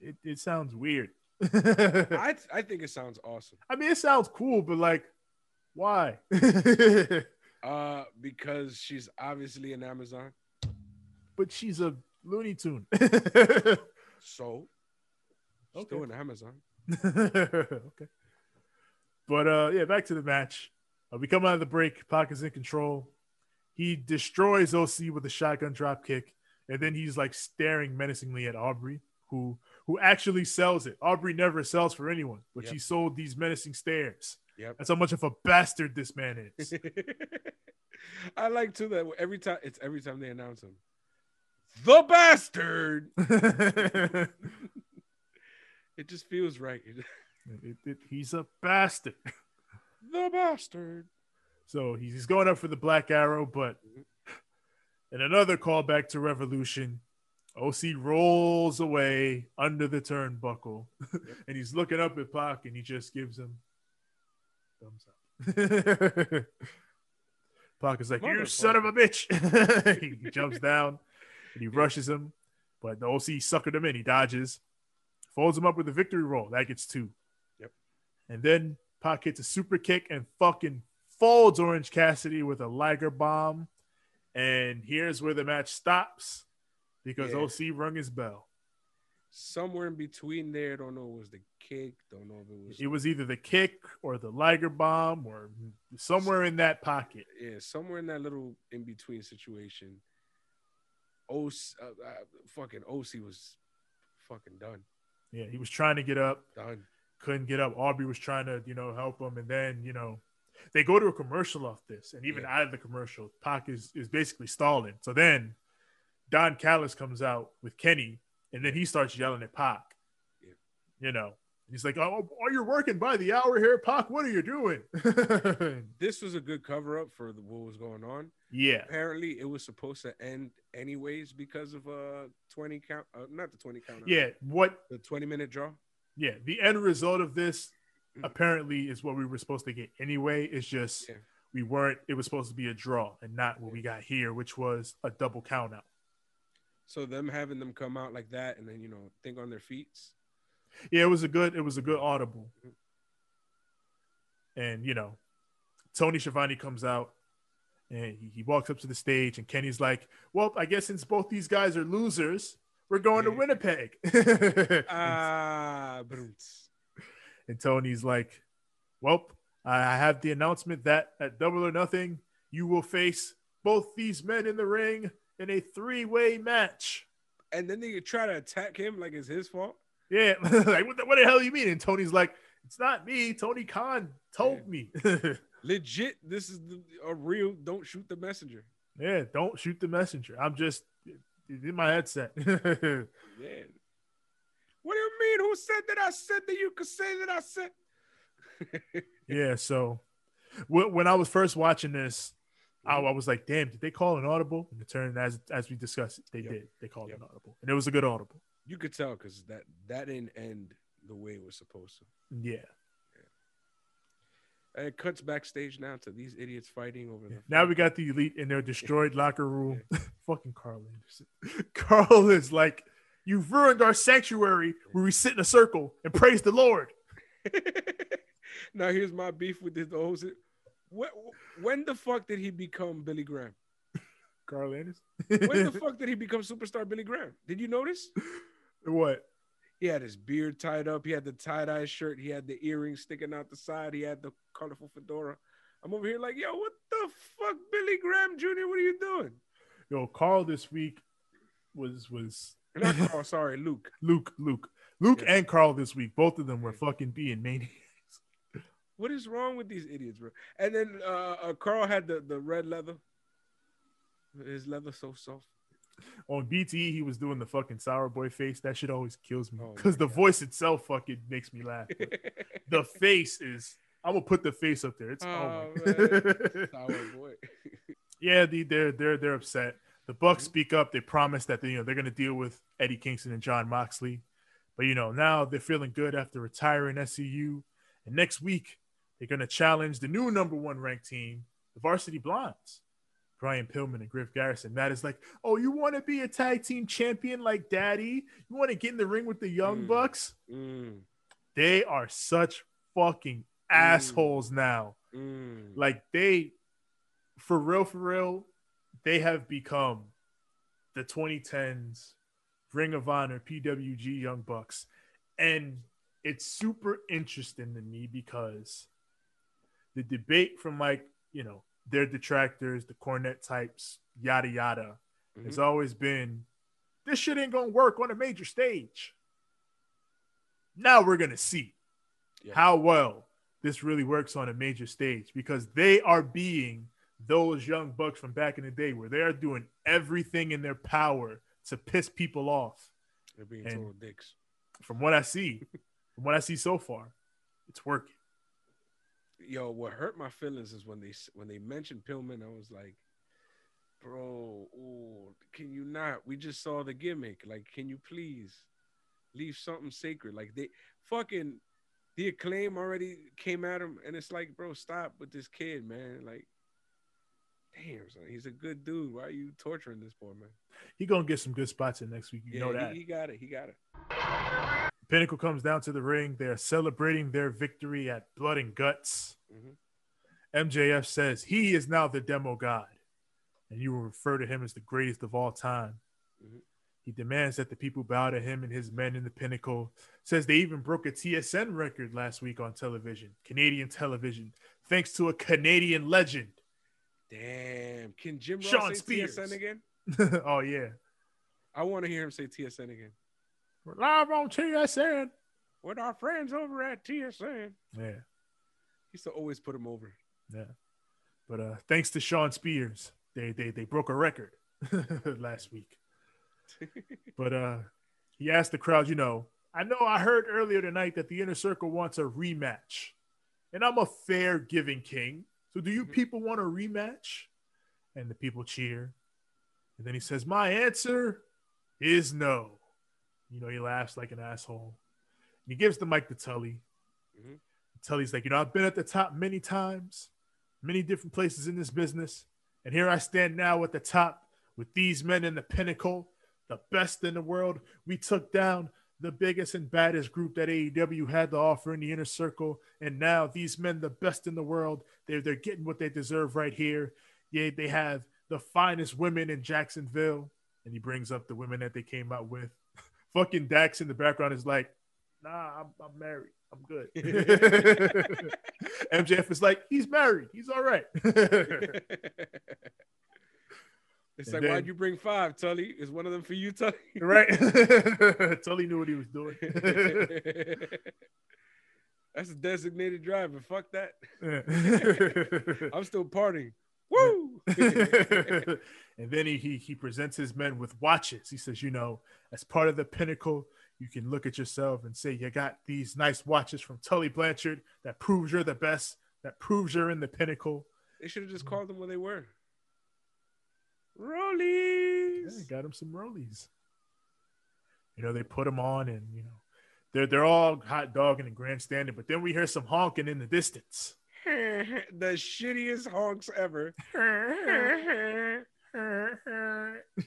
it, it sounds weird. (laughs) I I think it sounds awesome. I mean, it sounds cool, but like, why? (laughs) Uh, because she's obviously an Amazon. but she's a Looney Tune. (laughs) So Okay. still an Amazon. okay. But uh, yeah, back to the match. Uh, we come out of the break. Pac is in control. He destroys OC with a shotgun drop kick, and then he's like staring menacingly at Aubrey, who who actually sells it. Aubrey never sells for anyone, but Yep. she sold these menacing stares. Yep. That's how much of a bastard this man is. (laughs) I like too that every time it's every time they announce him. The bastard. (laughs) (laughs) It just feels right. It- it- he's a bastard. the bastard. So he's he's going up for the Black Arrow, but mm-hmm. In another callback to Revolution, OC rolls away under the turnbuckle, (laughs) and he's looking up at Pac, and he just gives him thumbs up. (laughs) Pac is like, "You son of a bitch!" (laughs) he jumps down and he rushes him, but the OC suckered him in. He dodges, folds him up with a victory roll. That gets two. Yep. And then Pac hits a super kick and fucking folds Orange Cassidy with a Liger bomb. And here's where the match stops because Yeah. OC rung his bell. Somewhere in between there, don't know. It was the kick. Don't know if it was. It was either the kick or the Liger bomb or somewhere in that pocket. yeah, somewhere in that little in between situation. OC, uh, uh, fucking OC was fucking done. Yeah, he was trying to get up, Done. couldn't get up. Aubrey was trying to, you know, help him. And then, you know, they go to a commercial off this. And even Yeah. out of the commercial, Pac is, is basically stalling. So then Don Callis comes out with Kenny and then he starts yelling at Pac. Yeah. You know, he's like, oh, oh, you're working by the hour here, Pac. What are you doing? (laughs) This was a good cover up for the, what was going on. yeah. Apparently, it was supposed to end anyways because of uh 20 count, uh, not the 20 count, uh, Yeah. What, the 20 minute draw. yeah. The end result of this. Apparently is what we were supposed to get anyway. It's just Yeah. we weren't, it was supposed to be a draw and not what we got here, which was a double count out. So them having them come out like that and then you know think on their feet. Yeah, it was a good, it was a good audible. And you know, Tony Schiavone comes out and he, he walks up to the stage, and Kenny's like, "Well, I guess since both these guys are losers, we're going to Winnipeg." (laughs) Ah, brunts. And Tony's like, "Well, I have the announcement that at Double or Nothing, you will face both these men in the ring in a three-way match." and then they try to attack him like it's his fault. Yeah, (laughs) like what the, what the hell you mean? And Tony's like, "It's not me. Tony Khan told me." (laughs) Legit, this is the, a real. Don't shoot the messenger. yeah, don't shoot the messenger. I'm just in my headset. (laughs) Yeah. What do you mean? Who said that I said that you could say that I said? (laughs) yeah, so when I was first watching this, I, I was like, "Damn, did they call an audible?" And it turned as as we discussed, they Yep. did. They called Yep. an audible, and it was a good audible. You could tell because that that didn't end the way it was supposed to. Yeah. And it cuts backstage now to these idiots fighting over the. Now we got the elite in their destroyed (laughs) locker room. (laughs) Fucking Carl Anderson. Carl is like, "You've ruined our sanctuary where we sit in a circle and praise the Lord." (laughs) now here's my beef with this. Those. When, when the fuck did he become Billy Graham? (laughs) Karl Anderson. When the (laughs) fuck did he become superstar Billy Graham? Did you notice? what? He had his beard tied up. He had the tie dye shirt. He had the earrings sticking out the side. He had the colorful fedora. I'm over here like, yo, what the fuck, Billy Graham Jr.? What are you doing? Yo, Karl this week was was Not Karl, (laughs) sorry, Luke. Luke, Luke, Luke, Yeah. and Karl this week. Both of them were fucking being maniacs. (laughs) What is wrong with these idiots, bro? And then uh, uh Karl had the, the red leather. His leather so soft. On BTE, he was doing the fucking sour boy face. That shit always kills me Oh because the God. voice itself fucking makes me laugh. (laughs) The face is. I'm gonna put the face up there. It's oh, Oh. Sour boy. yeah, the, they're they're they're upset. The Bucks speak up. They promise that they, you know they're gonna deal with Eddie Kingston and Jon Moxley, but you know now they're feeling good after retiring SCU, and next week they're gonna challenge the new number one ranked team, the Varsity Blondes. Brian Pillman and Griff Garrison. Matt is like, oh, you want to be a tag team champion like Daddy? You want to get in the ring with the Young Mm. Bucks? Mm, They are such fucking assholes now. mm. Like they, for real, for real, they have become the 2010s Ring of Honor PWG Young Bucks, and it's super interesting to me because the debate from like you know their detractors, the Cornette types, yada yada, mm-hmm. has always been this shit ain't gonna work on a major stage. Now we're gonna see Yeah. how well this really works on a major stage because they are being those young bucks from back in the day where they are doing everything in their power to piss people off. They're being and- total dicks. From what I see, from what I see so far, it's working. Yo, what hurt my feelings is when they when they mentioned Pillman, I was like, bro, ooh, can you not? We just saw the gimmick. Like, can you please leave something sacred? Like they fucking the acclaim already came at him, and it's like, bro, stop with this kid, man. Like, damn, son, he's a good dude. Why are you torturing this poor man? He gonna get some good spots in next week. You yeah, know that. He, he got it. He got it. Pinnacle comes down to the ring. They are celebrating their victory at Blood and Guts. Mhm. MJF says he is now the demo god, and you will refer to him as the greatest of all time. Mhm. He demands that the people bow to him and his men in the pinnacle. Says they even broke a TSN record last week on television, Canadian television, thanks to a Canadian legend. Damn, can Jim Ross Sean say Spears. TSN again? (laughs) oh yeah, I want to hear him say TSN again. we're live on TSN. With our friends over at TSN. Yeah, He used to always put him over. yeah. But uh, thanks to Shawn Spears, they they they broke a record (laughs) last week. (laughs) But uh, he asked the crowd, you know, I know I heard earlier tonight that the inner circle wants a rematch, and I'm a fair giving king. So do you Mhm. people want a rematch? And the people cheer. And then he says, My answer is no. You know, he laughs like an asshole. And he gives the mic to Tully. Mhm. Tully's like, you know, I've been at the top many times, many different places in this business. And here I stand now at the top with these men in the pinnacle, the best in the world. We took down the biggest and baddest group that AEW had to offer in the inner circle. And now these men, the best in the world, they're, they're getting what they deserve right here. Yeah, they have the finest women in Jacksonville. And he brings up the women that they came out with. (laughs) Fucking Dax in the background is like, nah, I'm, I'm married. I'm good. (laughs) (laughs) MJF is like, he's married. He's all right. It's And like, then- why'd you bring five, Tully? Is one of them for you, Tully? right? (laughs) (laughs) Tully knew what he was doing. (laughs) That's a designated driver. Fuck that. Yeah. I'm still partying. Woo! and then he, he he presents his men with watches. He says, you know, as part of the pinnacle, you can look at yourself and say, you got these nice watches from Tully Blanchard that proves you're the best, that proves you're in the pinnacle. they should have just called them what they were. Yeah, Rollies. got him some rollies. You know, they put them on and, you know, they're, they're all hot dogging and grandstanding, but then we hear some honking in the distance. (laughs) the shittiest honks ever. (laughs)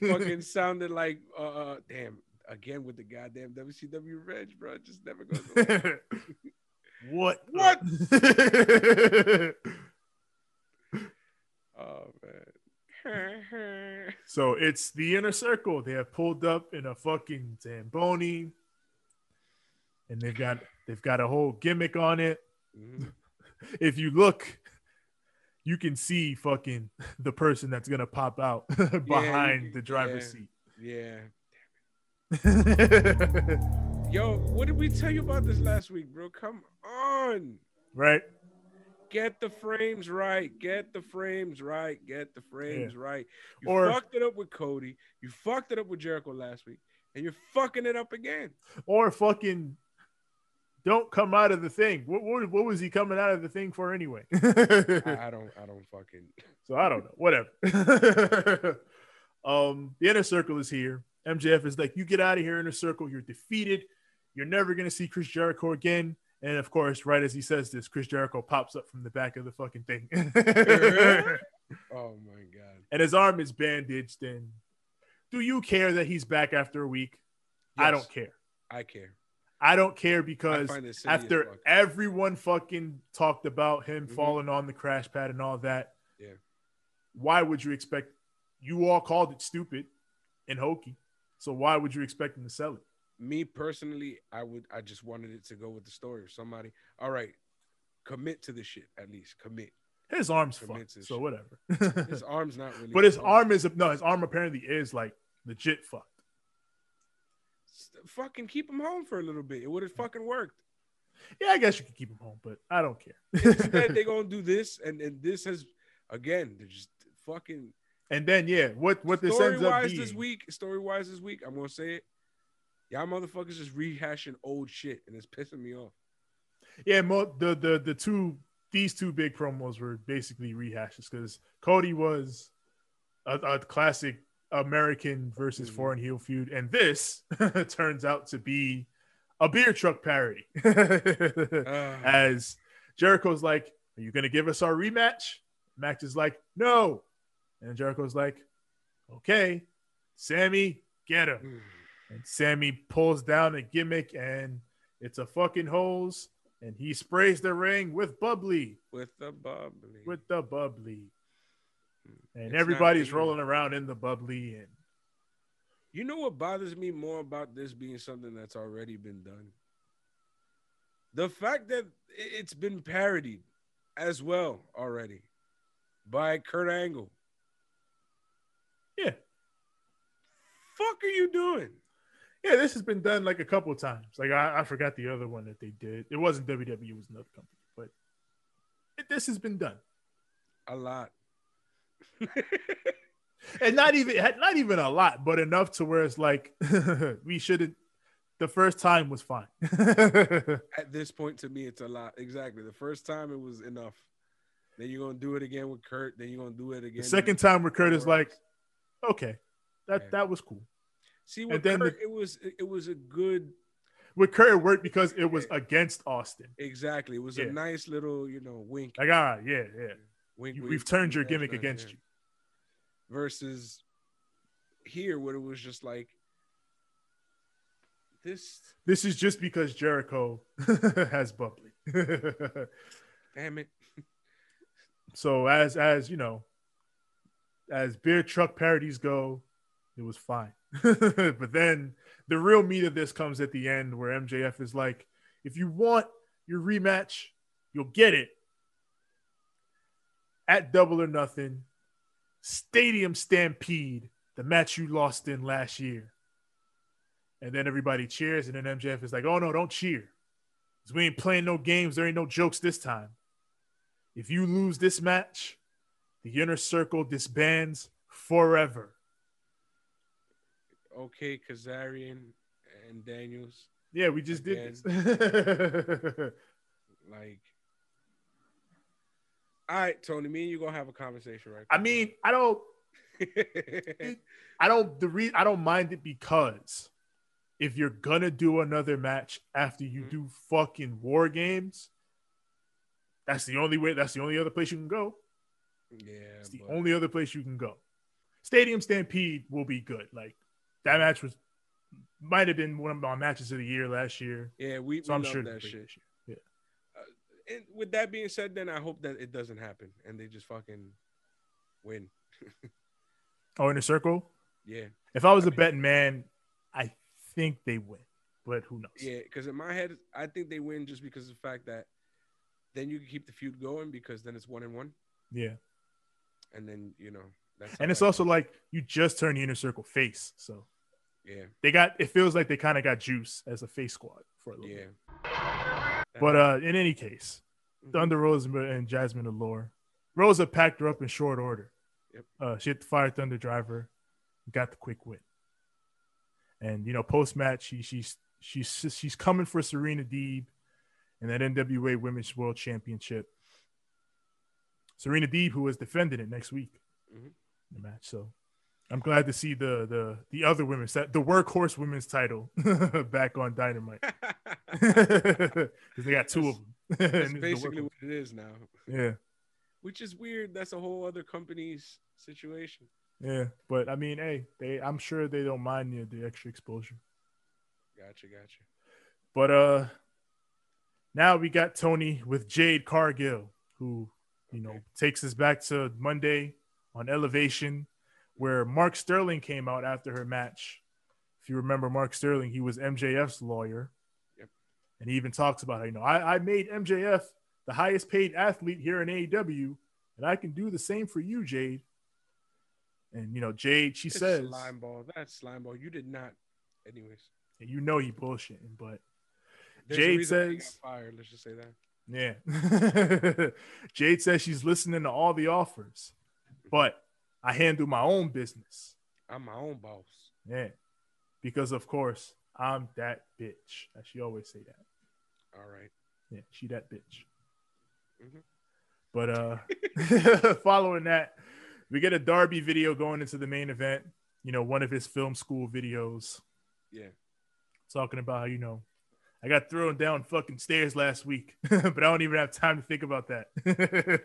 Fucking sounded like, uh, uh, damn, again with the goddamn WCW Reg, bro. Just never goes (laughs) away. what? What? Oh man. (laughs) So it's the inner circle. They have pulled up in a fucking Zamboni, and they've got they've got a whole gimmick on it. Mhm. (laughs) If you look, you can see fucking the person that's gonna pop out (laughs) behind you- the driver's yeah. seat. Yeah. Yo, what did we tell you about this last week, bro? Come on. right? Get the frames right. Get the frames right. Get the frames right. You Or- fucked it up with Cody. You fucked it up with Jericho last week. And you're fucking it up again. Or fucking don't come out of the thing. What, what, what was he coming out of the thing for anyway? (laughs) I, I don't I don't fucking So I don't know. Whatever. (laughs) um, the inner circle is here. MJF is like, you get out of here, inner circle. You're defeated. You're never gonna see Chris Jericho again. And of course, right as he says this, Chris Jericho pops up from the back of the fucking thing. (laughs) Oh my god. and his arm is bandaged. And do you care that he's back after a week? I don't care. I care. I don't care because find it silly as after fuck. everyone fucking talked about him Mhm. falling on the crash pad and all that, Yeah. why would you expect? You all called it stupid and hokey, so why would you expect him to sell it? Me personally, I would I just wanted it to go with the story of somebody. All right, commit to the shit at least. Commit. His arm's Commits fucked, so shit. whatever. His (laughs) arm's not really. but his fucked. arm is no, his arm apparently is like legit fucked. Fucking keep him home for a little bit. It would have fucking worked. Yeah, I guess you could keep him home, but I don't care. Instead, (laughs) they gonna do this, and and this has again. They're just fucking and then yeah, what what this ends up wise being? this week. Story wise this week. I'm gonna say it. Y'all motherfuckers just rehashing old shit, and it's pissing me off. Yeah, mo- the the the two these two big promos were basically rehashes because Cody was a, a classic American versus Mhm. foreign heel feud, and this (laughs) turns out to be a beer truck parody. (laughs) Ah. As Jericho's like, "Are you gonna give us our rematch?" Max is like, "No," and Jericho's like, "Okay, Sammy, get him." And Sammy pulls down a gimmick and it's a fucking hose. And he sprays the ring with bubbly, with the bubbly. with the bubbly. And It's everybody's rolling around in the bubbly. And You know what bothers me more about this being something that's already been done? The fact that it's been parodied as well already by Kurt Angle. yeah, Fuck are you doing? Yeah, this has been done like a couple of times. Like I, I forgot the other one that they did. It wasn't WWE, it was another company. But it, this has been done. A lot. (laughs) And not even not even a lot, but enough to where it's like (laughs) we shouldn't the first time was fine. (laughs) At this point, to me, it's a lot. Exactly. The first time it was enough. Then you're gonna do it again with Kurt. Then you're gonna do it again. The second time where Kurt is like, okay, that that was cool. See with and then Kurt, the- it was it was a good With Kurt, it worked because it was against Austin. exactly. It was Yeah. a nice little you know wink. Like, ah, right, yeah, yeah. wink, You- wink, We've turned your gimmick against yeah. you. Versus here, where it was just like this. This is just because Jericho (laughs) has bubbly. (laughs) Damn it. so as as you know, as beer truck parodies go, it was fine. (laughs) but then the real meat of this comes at the end where MJF is like, if you want your rematch, you'll get it at double or nothing. Stadium Stampede, the match you lost in last year. And then everybody cheers, and then MJF is like, oh no, don't cheer. Because we ain't playing no games. There ain't no jokes this time. If you lose this match, the inner circle disbands forever. Okay, Kazarian and Daniels. Yeah, we just did this. (laughs) Like, all right, Tony, me and you gonna have a conversation, right? I mean, I don't. (laughs) I don't, the re- I don't mind it because if you're gonna do another match after you Mhm. do fucking war games, that's the only way. That's the only other place you can go. yeah, It's the but- only other place you can go. Stadium Stampede will be good. Like that match was might have been one of my matches of the year last year. yeah, we, So we I'm love sure that shit. Yeah. Uh, and with that being said, then I hope that it doesn't happen and they just fucking win. Oh, in a Circle. Yeah, If I was a betting man, I think they win, but who knows? yeah. Because in my head, I think they win just because of the fact that then you can keep the feud going because then it's one and one, Yeah. and then you know that's And it's that- also like you just turned the Inner Circle face, so yeah, they got. It feels like they kind of got juice as a face squad for a little yeah. bit. But uh, in any case, Mhm. Thunder Rosa and Jazmin Allure. Rosa packed her up in short order. Yep. Uh, she hit the Fire Thunder driver, got the quick win. And you know, post match, she, she's she's she's coming for Serena Deeb and that NWA Women's World Championship. Serena Deeb, who is defending it next week Mhm. The match. So I'm glad to see the the the other women's the workhorse women's title (laughs) back on Dynamite (laughs) because they got two of them. (laughs) That's it's the basically what it is now, yeah. which is weird. That's a whole other company's situation. Yeah, but I mean, hey, they I'm sure they don't mind the, the extra exposure. Gotcha, gotcha. But uh now we got Tony with Jade Cargill, who, you know, Okay. takes us back to Monday on Elevation, where Mark Sterling came out after her match. If you remember Mark Sterling, he was MJF's lawyer. Yep. And he even talks about how, you know, I, I made MJF the highest paid athlete here in AEW, and I can do the same for you, Jade. And you know, Jade, she It's says slime ball. That's slime ball. You did not. Anyways, and you know he bullshitting, but There's Jade reason why he says- fired. Let's just say that. yeah. (laughs) Jade says she's listening to all the offers, but I handle my own business. I'm my own boss. Yeah. Because of course I'm that bitch. As she always say that. All right. Yeah, she that bitch. Mhm. But uh (laughs) (laughs) following that, we get a Darby video going into the main event. You know, one of his film school videos Yeah. talking about how, you know, I got thrown down fucking stairs last week, (laughs) but I don't even have time to think about that.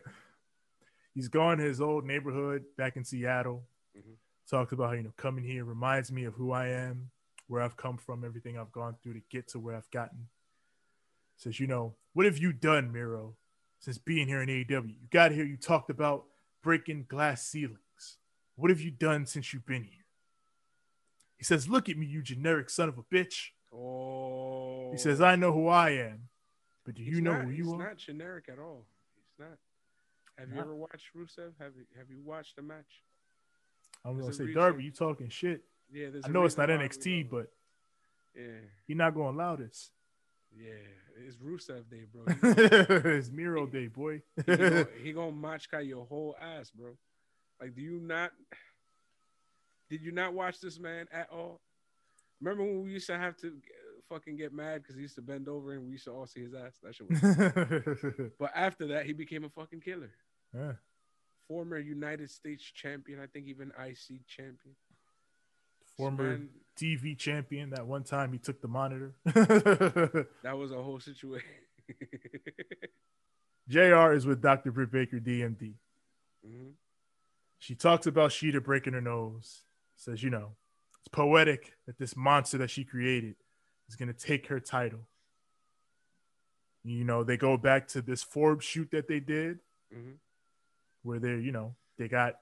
He's gone to his old neighborhood back in Seattle. Mhm. Talks about how, you know, coming here reminds me of who I am, where I've come from, everything I've gone through to get to where I've gotten. Says, you know, what have you done, Miro, since being here in AEW? You got here, you talked about breaking glass ceilings. What have you done since you've been here? He says, Look at me, you generic son of a bitch. Oh. He says, I know who I am, but do you He's know not- who you he's are? not generic at all. He's not. Have you ever watched Rusev? Have you Have you watched the match? I'm there's gonna say, Darby, you talking shit. Yeah. There's I a know it's not NXT, but yeah, you're not gonna allow this. yeah. It's Rusev Day, bro. (laughs) It's Miro Day, boy. he gonna, (laughs) he gonna machka your whole ass, bro. Like, do you not? Did you not watch this man at all? Remember when we used to have to fucking get mad because he used to bend over and we used to all see his ass? That shit was. (laughs) but after that, he became a fucking killer. Yeah. Former United States champion, I think even IC champion. Former man- TV champion. That one time he took the monitor. (laughs) that was a whole situation. (laughs) Jr. is with Dr. Britt Baker, DMD. Mhm. She talks about Shida breaking her nose. Says, you know, it's poetic that this monster that she created is going to take her title. You know, they go back to this Forbes shoot that they did Mhm. Where they're, you know, they got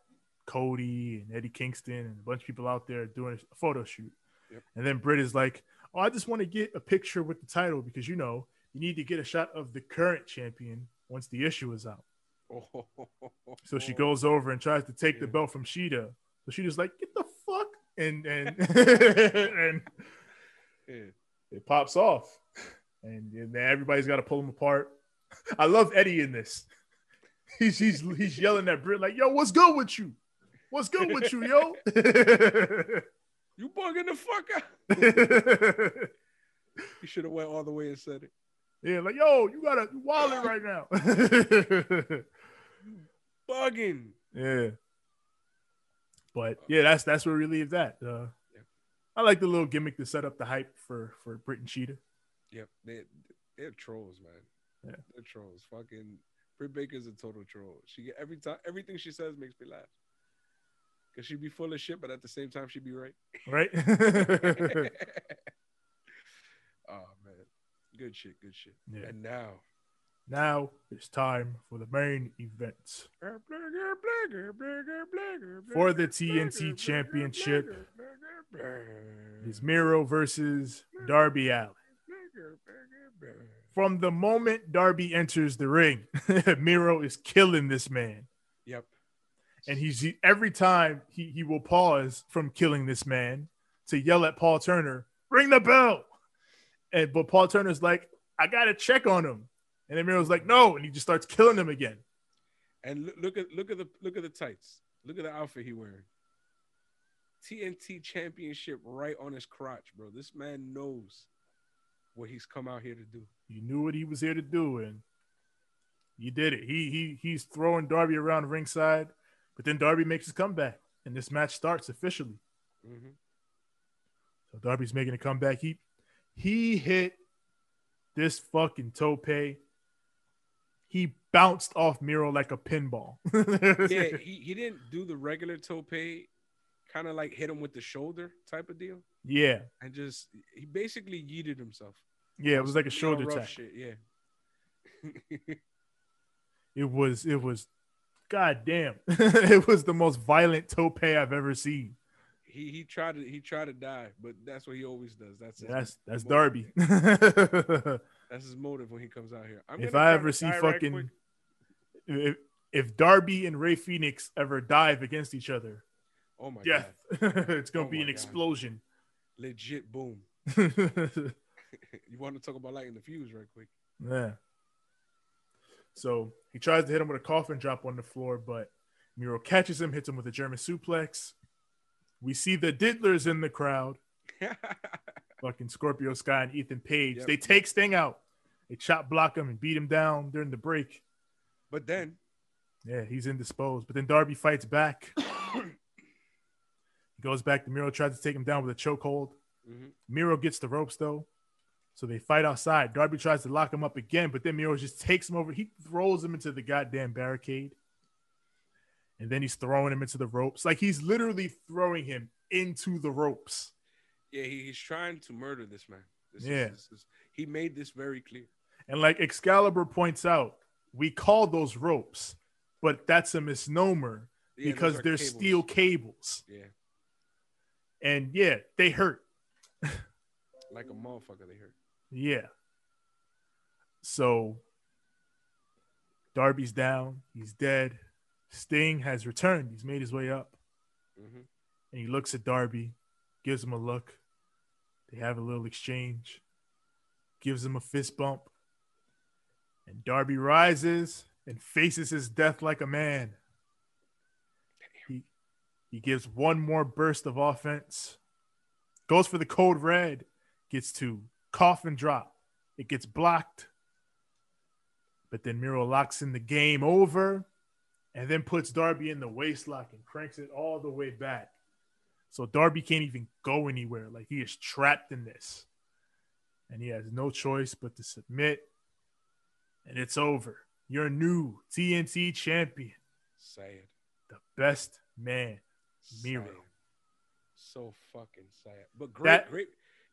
Cody and Eddie Kingston and a bunch of people out there doing a photo shoot. Yep. And then Britt is like, oh, I just want to get a picture with the title because, you know, you need to get a shot of the current champion once the issue is out. (laughs) So she goes over and tries to take the belt from Shida. So she just like, "Get the fuck!" and and (laughs) and Yeah. it pops off, and, and everybody's got to pull him apart. I love Eddie in this. He's he's he's yelling at Britt like, "Yo, what's good with you? What's good with you, yo?" (laughs) You bugging the fuck out. You should have went all the way and said it. yeah, like, "Yo, you got a you wilding right now." (laughs) Bugging. Yeah. But yeah, that's that's where we leave that. Uh, Yeah. I like the little gimmick to set up the hype for for Britt and Shida. Yep, they they're trolls, man. Yeah. they're trolls. Fucking Britt Baker's a total troll. She get every time everything she says makes me laugh. Cause she'd be full of shit, but at the same time she'd be right. Right? (laughs) oh man, good shit, good shit. Yeah. And now Now it's time for the main event. For the TNT Championship, It is Miro versus Darby Allin. From the moment Darby enters the ring, (laughs) Miro is killing this man. Yep. And he's every time he, he will pause from killing this man to yell at Paul Turner, ring the bell. And but Paul Turner's like, I gotta check on him. And then Miro's like, no, and he just starts killing him again. And look, look at look at the look at the tights. Look at the outfit he wearing. TNT Championship right on his crotch, bro. This man knows what he's come out here to do. He knew what he was here to do, and he did it. He he he's throwing Darby around ringside, but then Darby makes his comeback, and this match starts officially. Mhm. So Darby's making a comeback. He he hit this fucking tope. He bounced off Miro like a pinball. (laughs) Yeah, he, he didn't do the regular tope, kind of like hit him with the shoulder type of deal, yeah, and just he basically yeeted himself. yeah. It was like a shoulder tap. Shit, yeah. (laughs) It was it was, god damn. (laughs) it was the most violent tope I've ever seen. he he tried to he tried to die, but that's what he always does. That's That's that's motive. Darby. (laughs) That's his motive when he comes out here. I'm if I ever see die right fucking if, if Darby and Rey Fenix ever dive against each other, oh my death. god, (laughs) it's gonna Oh be an God. explosion. legit boom. (laughs) You want to talk about lighting the fuse right quick? yeah. So he tries to hit him with a coffin drop on the floor, but Miro catches him, hits him with a German suplex. We see the Diddlers in the crowd. (laughs) fucking Scorpio Sky and Ethan Page. Yep. They take Sting out. They chop block him and beat him down during the break. but then Yeah, he's indisposed. But then Darby fights back. (coughs) he goes back to Miro, tries to take him down with a chokehold. Mhm. Miro gets the ropes though. So they fight outside. Darby tries to lock him up again, but then Miro just takes him over. He throws him into the goddamn barricade. And then he's throwing him into the ropes. Like he's literally throwing him into the ropes. yeah, he's trying to murder this man. This Yeah. is, this is, he made this very clear. And like Excalibur points out, we call those ropes, but that's a misnomer Yeah, because they're cables. steel cables. Yeah, And yeah, they hurt. like a motherfucker. They hurt. Yeah. So Darby's down. He's dead. Sting has returned. He's made his way up. Mhm. And he looks at Darby, gives him a look. They have a little exchange, gives him a fist bump. And Darby rises and faces his death like a man. He, gives one more burst of offense, goes for the code red, gets to coffin drop. It gets blocked. But then Miro locks in the game over and then puts Darby in the waist lock and cranks it all the way back. So Darby can't even go anywhere. Like he is trapped in this. And he has no choice but to submit. And it's over. Your new TNT champion, Say it. the best man. Miro. Sad. So fucking sad. But great, That- great,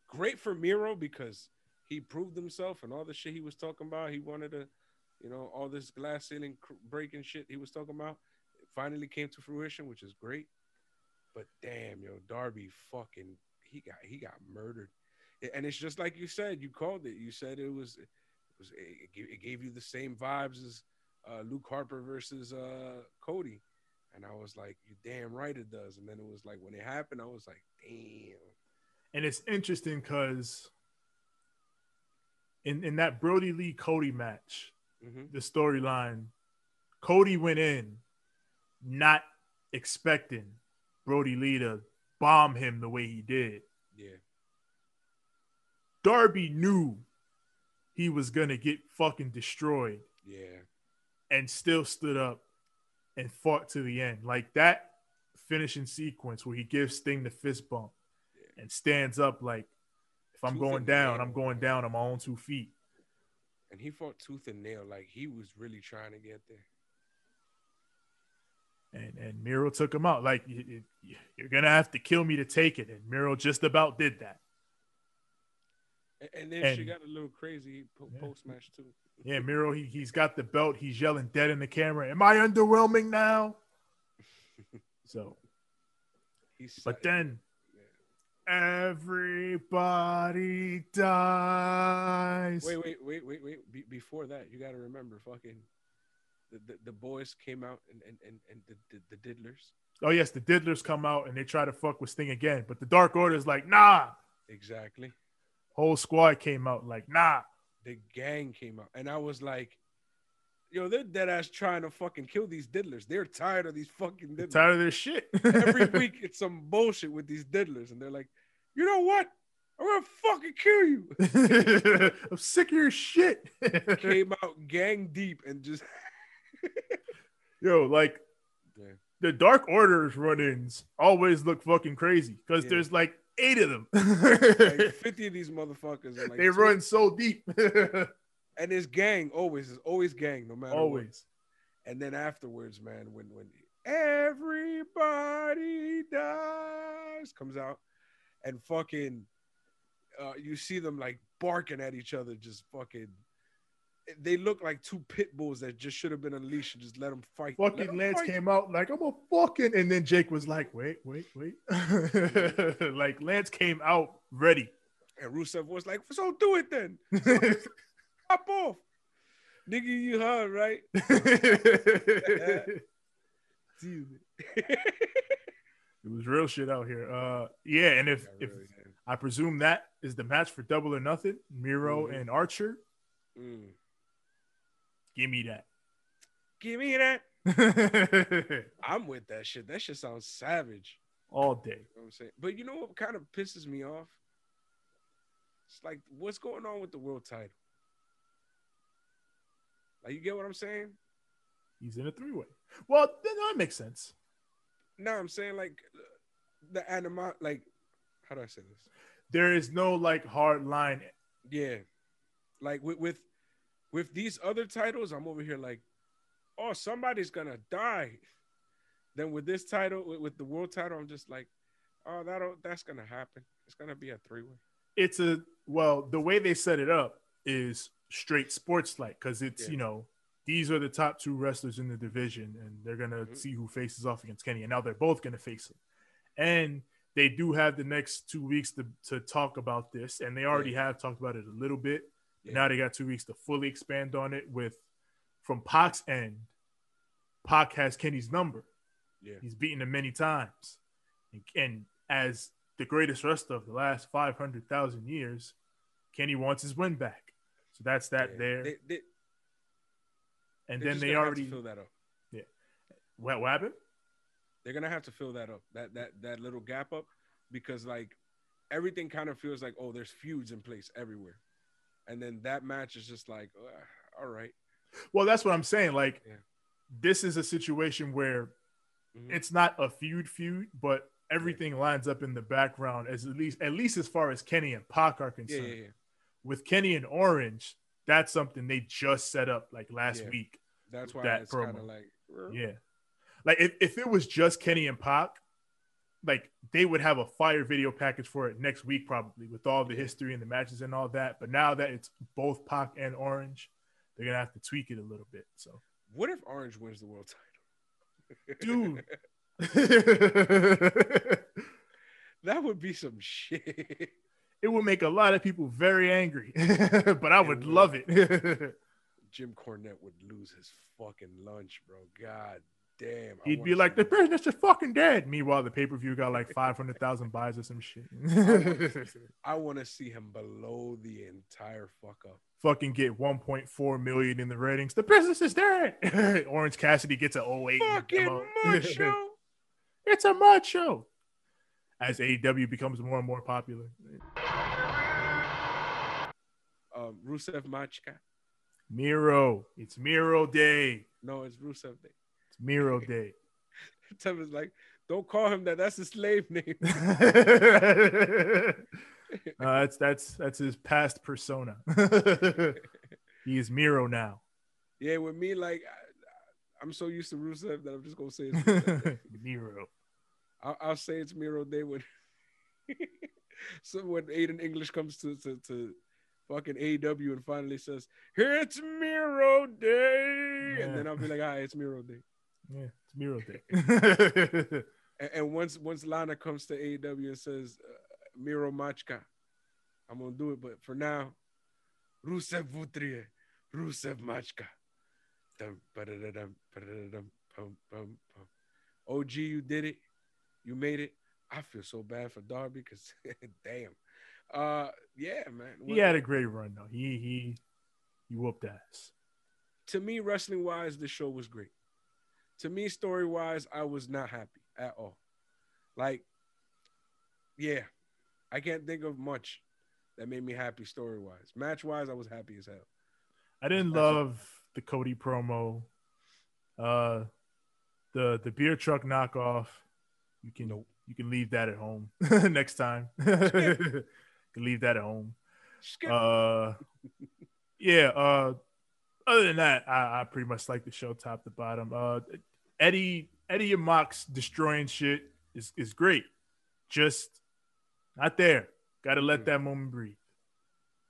great for Miro because he proved himself and all the shit he was talking about. He wanted to, you know, all this glass ceiling breaking shit he was talking about. It finally came to fruition, which is great. But damn, yo, Darby fucking he got he got murdered. And it's just like you said, you called it. You said it was it was it gave, it gave you the same vibes as uh, Luke Harper versus uh, Cody. And I was like, you damn right it does. And then it was like when it happened, I was like, damn. And it's interesting because in, in that Brodie Lee Cody match, hmm the storyline, Cody went in not expecting Brodie Lee to bomb him the way he did. Yeah. Darby knew he was gonna get fucking destroyed Yeah. and still stood up and fought to the end. Like that finishing sequence where he gives Sting the fist bump and stands up like if I'm Tooth going down. I'm going down on my own two feet. And he fought tooth and nail. Like he was really trying to get there. and and Miro took him out. Like you, you're gonna have to kill me to take it, and Miro just about did that. And then she got a little crazy po- Yeah. post match too. Yeah, Miro, he, he's got the belt. He's yelling dead in the camera. Am I underwhelming now? (laughs) So, He's but then everybody dies. wait, wait, wait, wait, wait. Be- before that, you got to remember, fucking, the, the, the boys came out and and and, and the, the the diddlers. Oh, yes, the Diddlers come out and they try to fuck with Sting again. But the Dark Order is like, nah. Exactly. Whole squad came out like, nah. The gang came out, and I was like, "Yo, they're dead ass trying to fucking kill these diddlers. They're tired of these fucking diddlers. Tired of this shit. (laughs) Every (laughs) week, it's some bullshit with these diddlers, and they're like, you know what? I'm gonna fucking kill you." (laughs) I'm sick of your shit. Came out gang deep and just Yo, like Yeah. the Dark Order's run-ins always look fucking crazy because Yeah. there's like eight of them. like (laughs) 50 of these motherfuckers. Like they two- run so deep. (laughs) and it's gang always is always gang no matter what. always. And then afterwards, man, when when everybody dies comes out, and fucking, uh, you see them like barking at each other, just fucking. They look like two pit bulls that just should have been unleashed and just let them fight. Fucking 'em Lance fight. came out like I'm a fucking, and then Jake was like, "Wait, wait, wait!" (laughs) like Lance came out ready. and Rusev was like, "So do it then, (laughs) pop off, nigga, you heard right." (laughs) Dude. it was real shit out here. Uh, yeah, and if if I presume that is the match for Double or Nothing, Miro Mhm. and Archer, Mm. Give me that. Give me that. (laughs) I'm with that shit. That shit sounds savage. All day. You know what I'm saying? But you know what kind of pisses me off? It's like, what's going on with the world title? Like, you get what I'm saying? He's in a three way. Well, then that makes sense. No, I'm saying like the anima, like, how do I say this? There is no like hard line. Yeah, like with with with these other titles, I'm over here like, oh, somebody's gonna die. Then with this title, with, with the world title, I'm just like, oh, that will that's gonna happen. It's gonna be a three way. It's a well, the way they set it up is straight sports like because it's Yeah. you know these are the top two wrestlers in the division and they're gonna Mhm. see who faces off against Kenny and now they're both gonna face him and they do have the next two weeks to, to talk about this and they already have talked about it a little bit Yeah. now they got two weeks to fully expand on it with from Pac's end Pac has Kenny's number Yeah, He's beaten him many times. And, and as the greatest wrestler of the last 500,000 years, Kenny wants his win back. So that's that Yeah. there. They, they, and then they already. fill that up. What, what happened? They're gonna have to fill that up. That that that little gap up because like everything kind of feels like oh, there's feuds in place everywhere, and then that match is just like all right. Well, that's what I'm saying. Like, Yeah. this is a situation where Mhm. it's not a feud feud, but everything lines up in the background as at least at least as far as Kenny and Pac are concerned. yeah, yeah. With Kenny and Orange, that's something they just set up like last Yeah. week. That's why that it's kind promo. of like Yeah. Like if, if it was just Kenny and Pac, like they would have a fire video package for it next week, probably with all the history and the matches and all that. But now that it's both Pac and Orange, they're gonna have to tweak it a little bit. So What if Orange wins the world title? Dude. (laughs) (laughs) that would be some shit. it would make a lot of people very angry. (laughs) but I would would. love it. Jim Cornette would lose his fucking lunch, bro. God damn. He'd be like, the business is fucking dead. Meanwhile, the pay-per-view got like 500,000 buys or some shit. (laughs) I want to (laughs) see him below the entire fuck up. fucking get 1.4 million in the ratings. The business is dead. (laughs) Orange Cassidy gets an 08. Fucking it's a mud show. As AEW becomes more and more popular. um, Rusev Machka. Miro. It's Miro Day. No, it's Rusev Day. Miro Day. (laughs) Tim is like, don't call him that. That's his slave name. (laughs) (laughs) Uh, that's that's that's his past persona. he is Miro now. yeah, with me, like, I, I'm so used to Rusev that I'm just gonna say it's Miro. I'll, I'll say it's Miro Day when. so when Aiden English comes to to to fucking AEW and finally says, "Here it's Miro Day," Yeah. and then I'll be like, "Ah, it's Miro Day." Yeah, it's Miro Day. (laughs) And, and once once Lana comes to AEW and says, uh, "Miro Machka," I'm gonna do it. But for now, Rusev Vutrie, Rusev Machka. OG, you did it. You made it. I feel so bad for Darby because (laughs) damn. Uh yeah, man. he had a great run though. He he he whooped ass. to me, wrestling wise, the show was great. To me, story wise, I was not happy at all. Like, yeah, I can't think of much that made me happy story wise. Match wise, I was happy as hell. I didn't love the Cody promo. Uh the the beer truck knockoff. You can Nope. you can leave that at home (laughs) next time. (laughs) you can leave that at home. Uh yeah, uh other than that, I, I pretty much like the show top to bottom. Uh Eddie Eddie and Mox destroying shit is is great. Just not there. Gotta let Mhm. that moment breathe.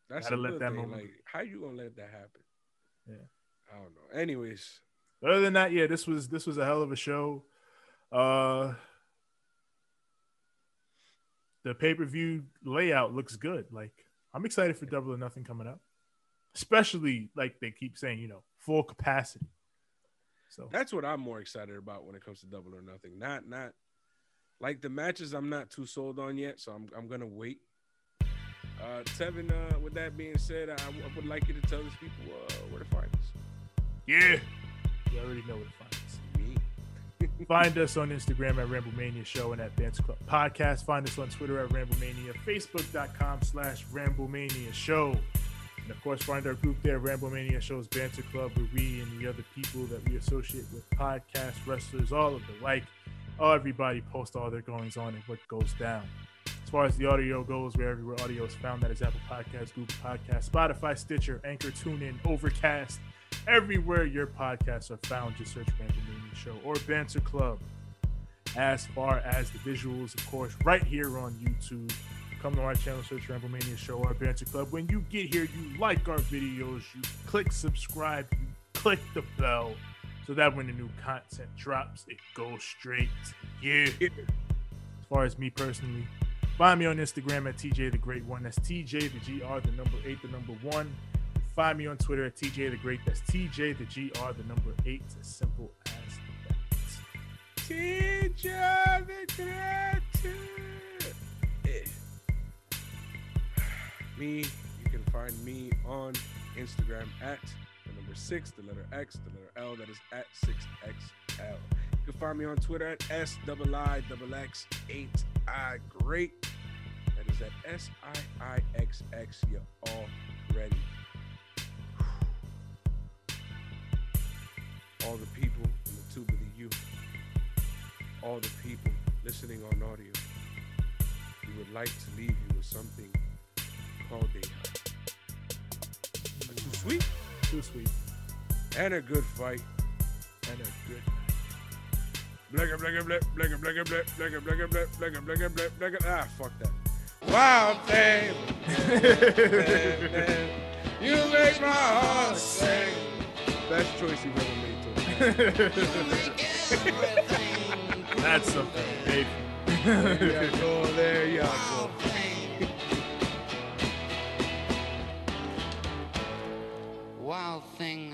That's gotta let that thing. moment Like, how you gonna let that happen? Yeah. I don't know. Anyways, Other than that, yeah, this was this was a hell of a show. Uh the pay-per-view layout looks good. Like I'm excited for Double or Nothing coming up. Especially like they keep saying, you know, full capacity. So that's what I'm more excited about when it comes to Double or Nothing. Not not like the matches. I'm not too sold on yet, so I'm I'm gonna wait. Uh, Tevin. Uh, with that being said, I, I would like you to tell these people uh, where to find us. yeah. You already know where to find us. Me. (laughs) Find us on Instagram at Ramblemania Show and at Dance Club Podcast. Find us on Twitter at Ramblemania, Facebook.com slash Ramblemania Show. And of course, find our group there, Ramblemania Show's Banter Club, where we and the other people that we associate with podcast wrestlers, all of the like, all everybody post all their goings on and what goes down. As far as the audio goes, where audio is found, that is Apple Podcasts, Google Podcasts, Spotify, Stitcher, Anchor, TuneIn, Overcast, everywhere your podcasts are found. Just search Ramblemania Show or Banter Club. As far as the visuals, of course, right here on YouTube. Come to our channel, search Ramblemania Show or Banter Club. When you get here, you like our videos, you click subscribe, you click the bell, so that when the new content drops, it goes straight to you. As far as me personally, find me on Instagram at TJ the Great One. That's TJ the GR, the number eight, the number one. Find me on Twitter at TJ the Great. That's TJ the GR, the number eight. It's as simple as that. TJ the creator. Me, you can find me on Instagram at the number six, the letter X, the letter L. That is at six XL. You can find me on Twitter at S double I double X eight I great. That is at S I I X X. You're. All the people in the tube of the U all the people listening on audio, we would like to leave you with something called a, a too sweet Too sweet and a good fight. and a good Blegga, blegga, bleg, blegga, blegga, bleg, blegga, blegga, bleg, blegga, blegga, bleg, blegga. Ah, fuck that. Wild thing. you make my heart sing. Best choice you've ever made, Tony. That's something, baby. yeah, go there, yeah, go wild thing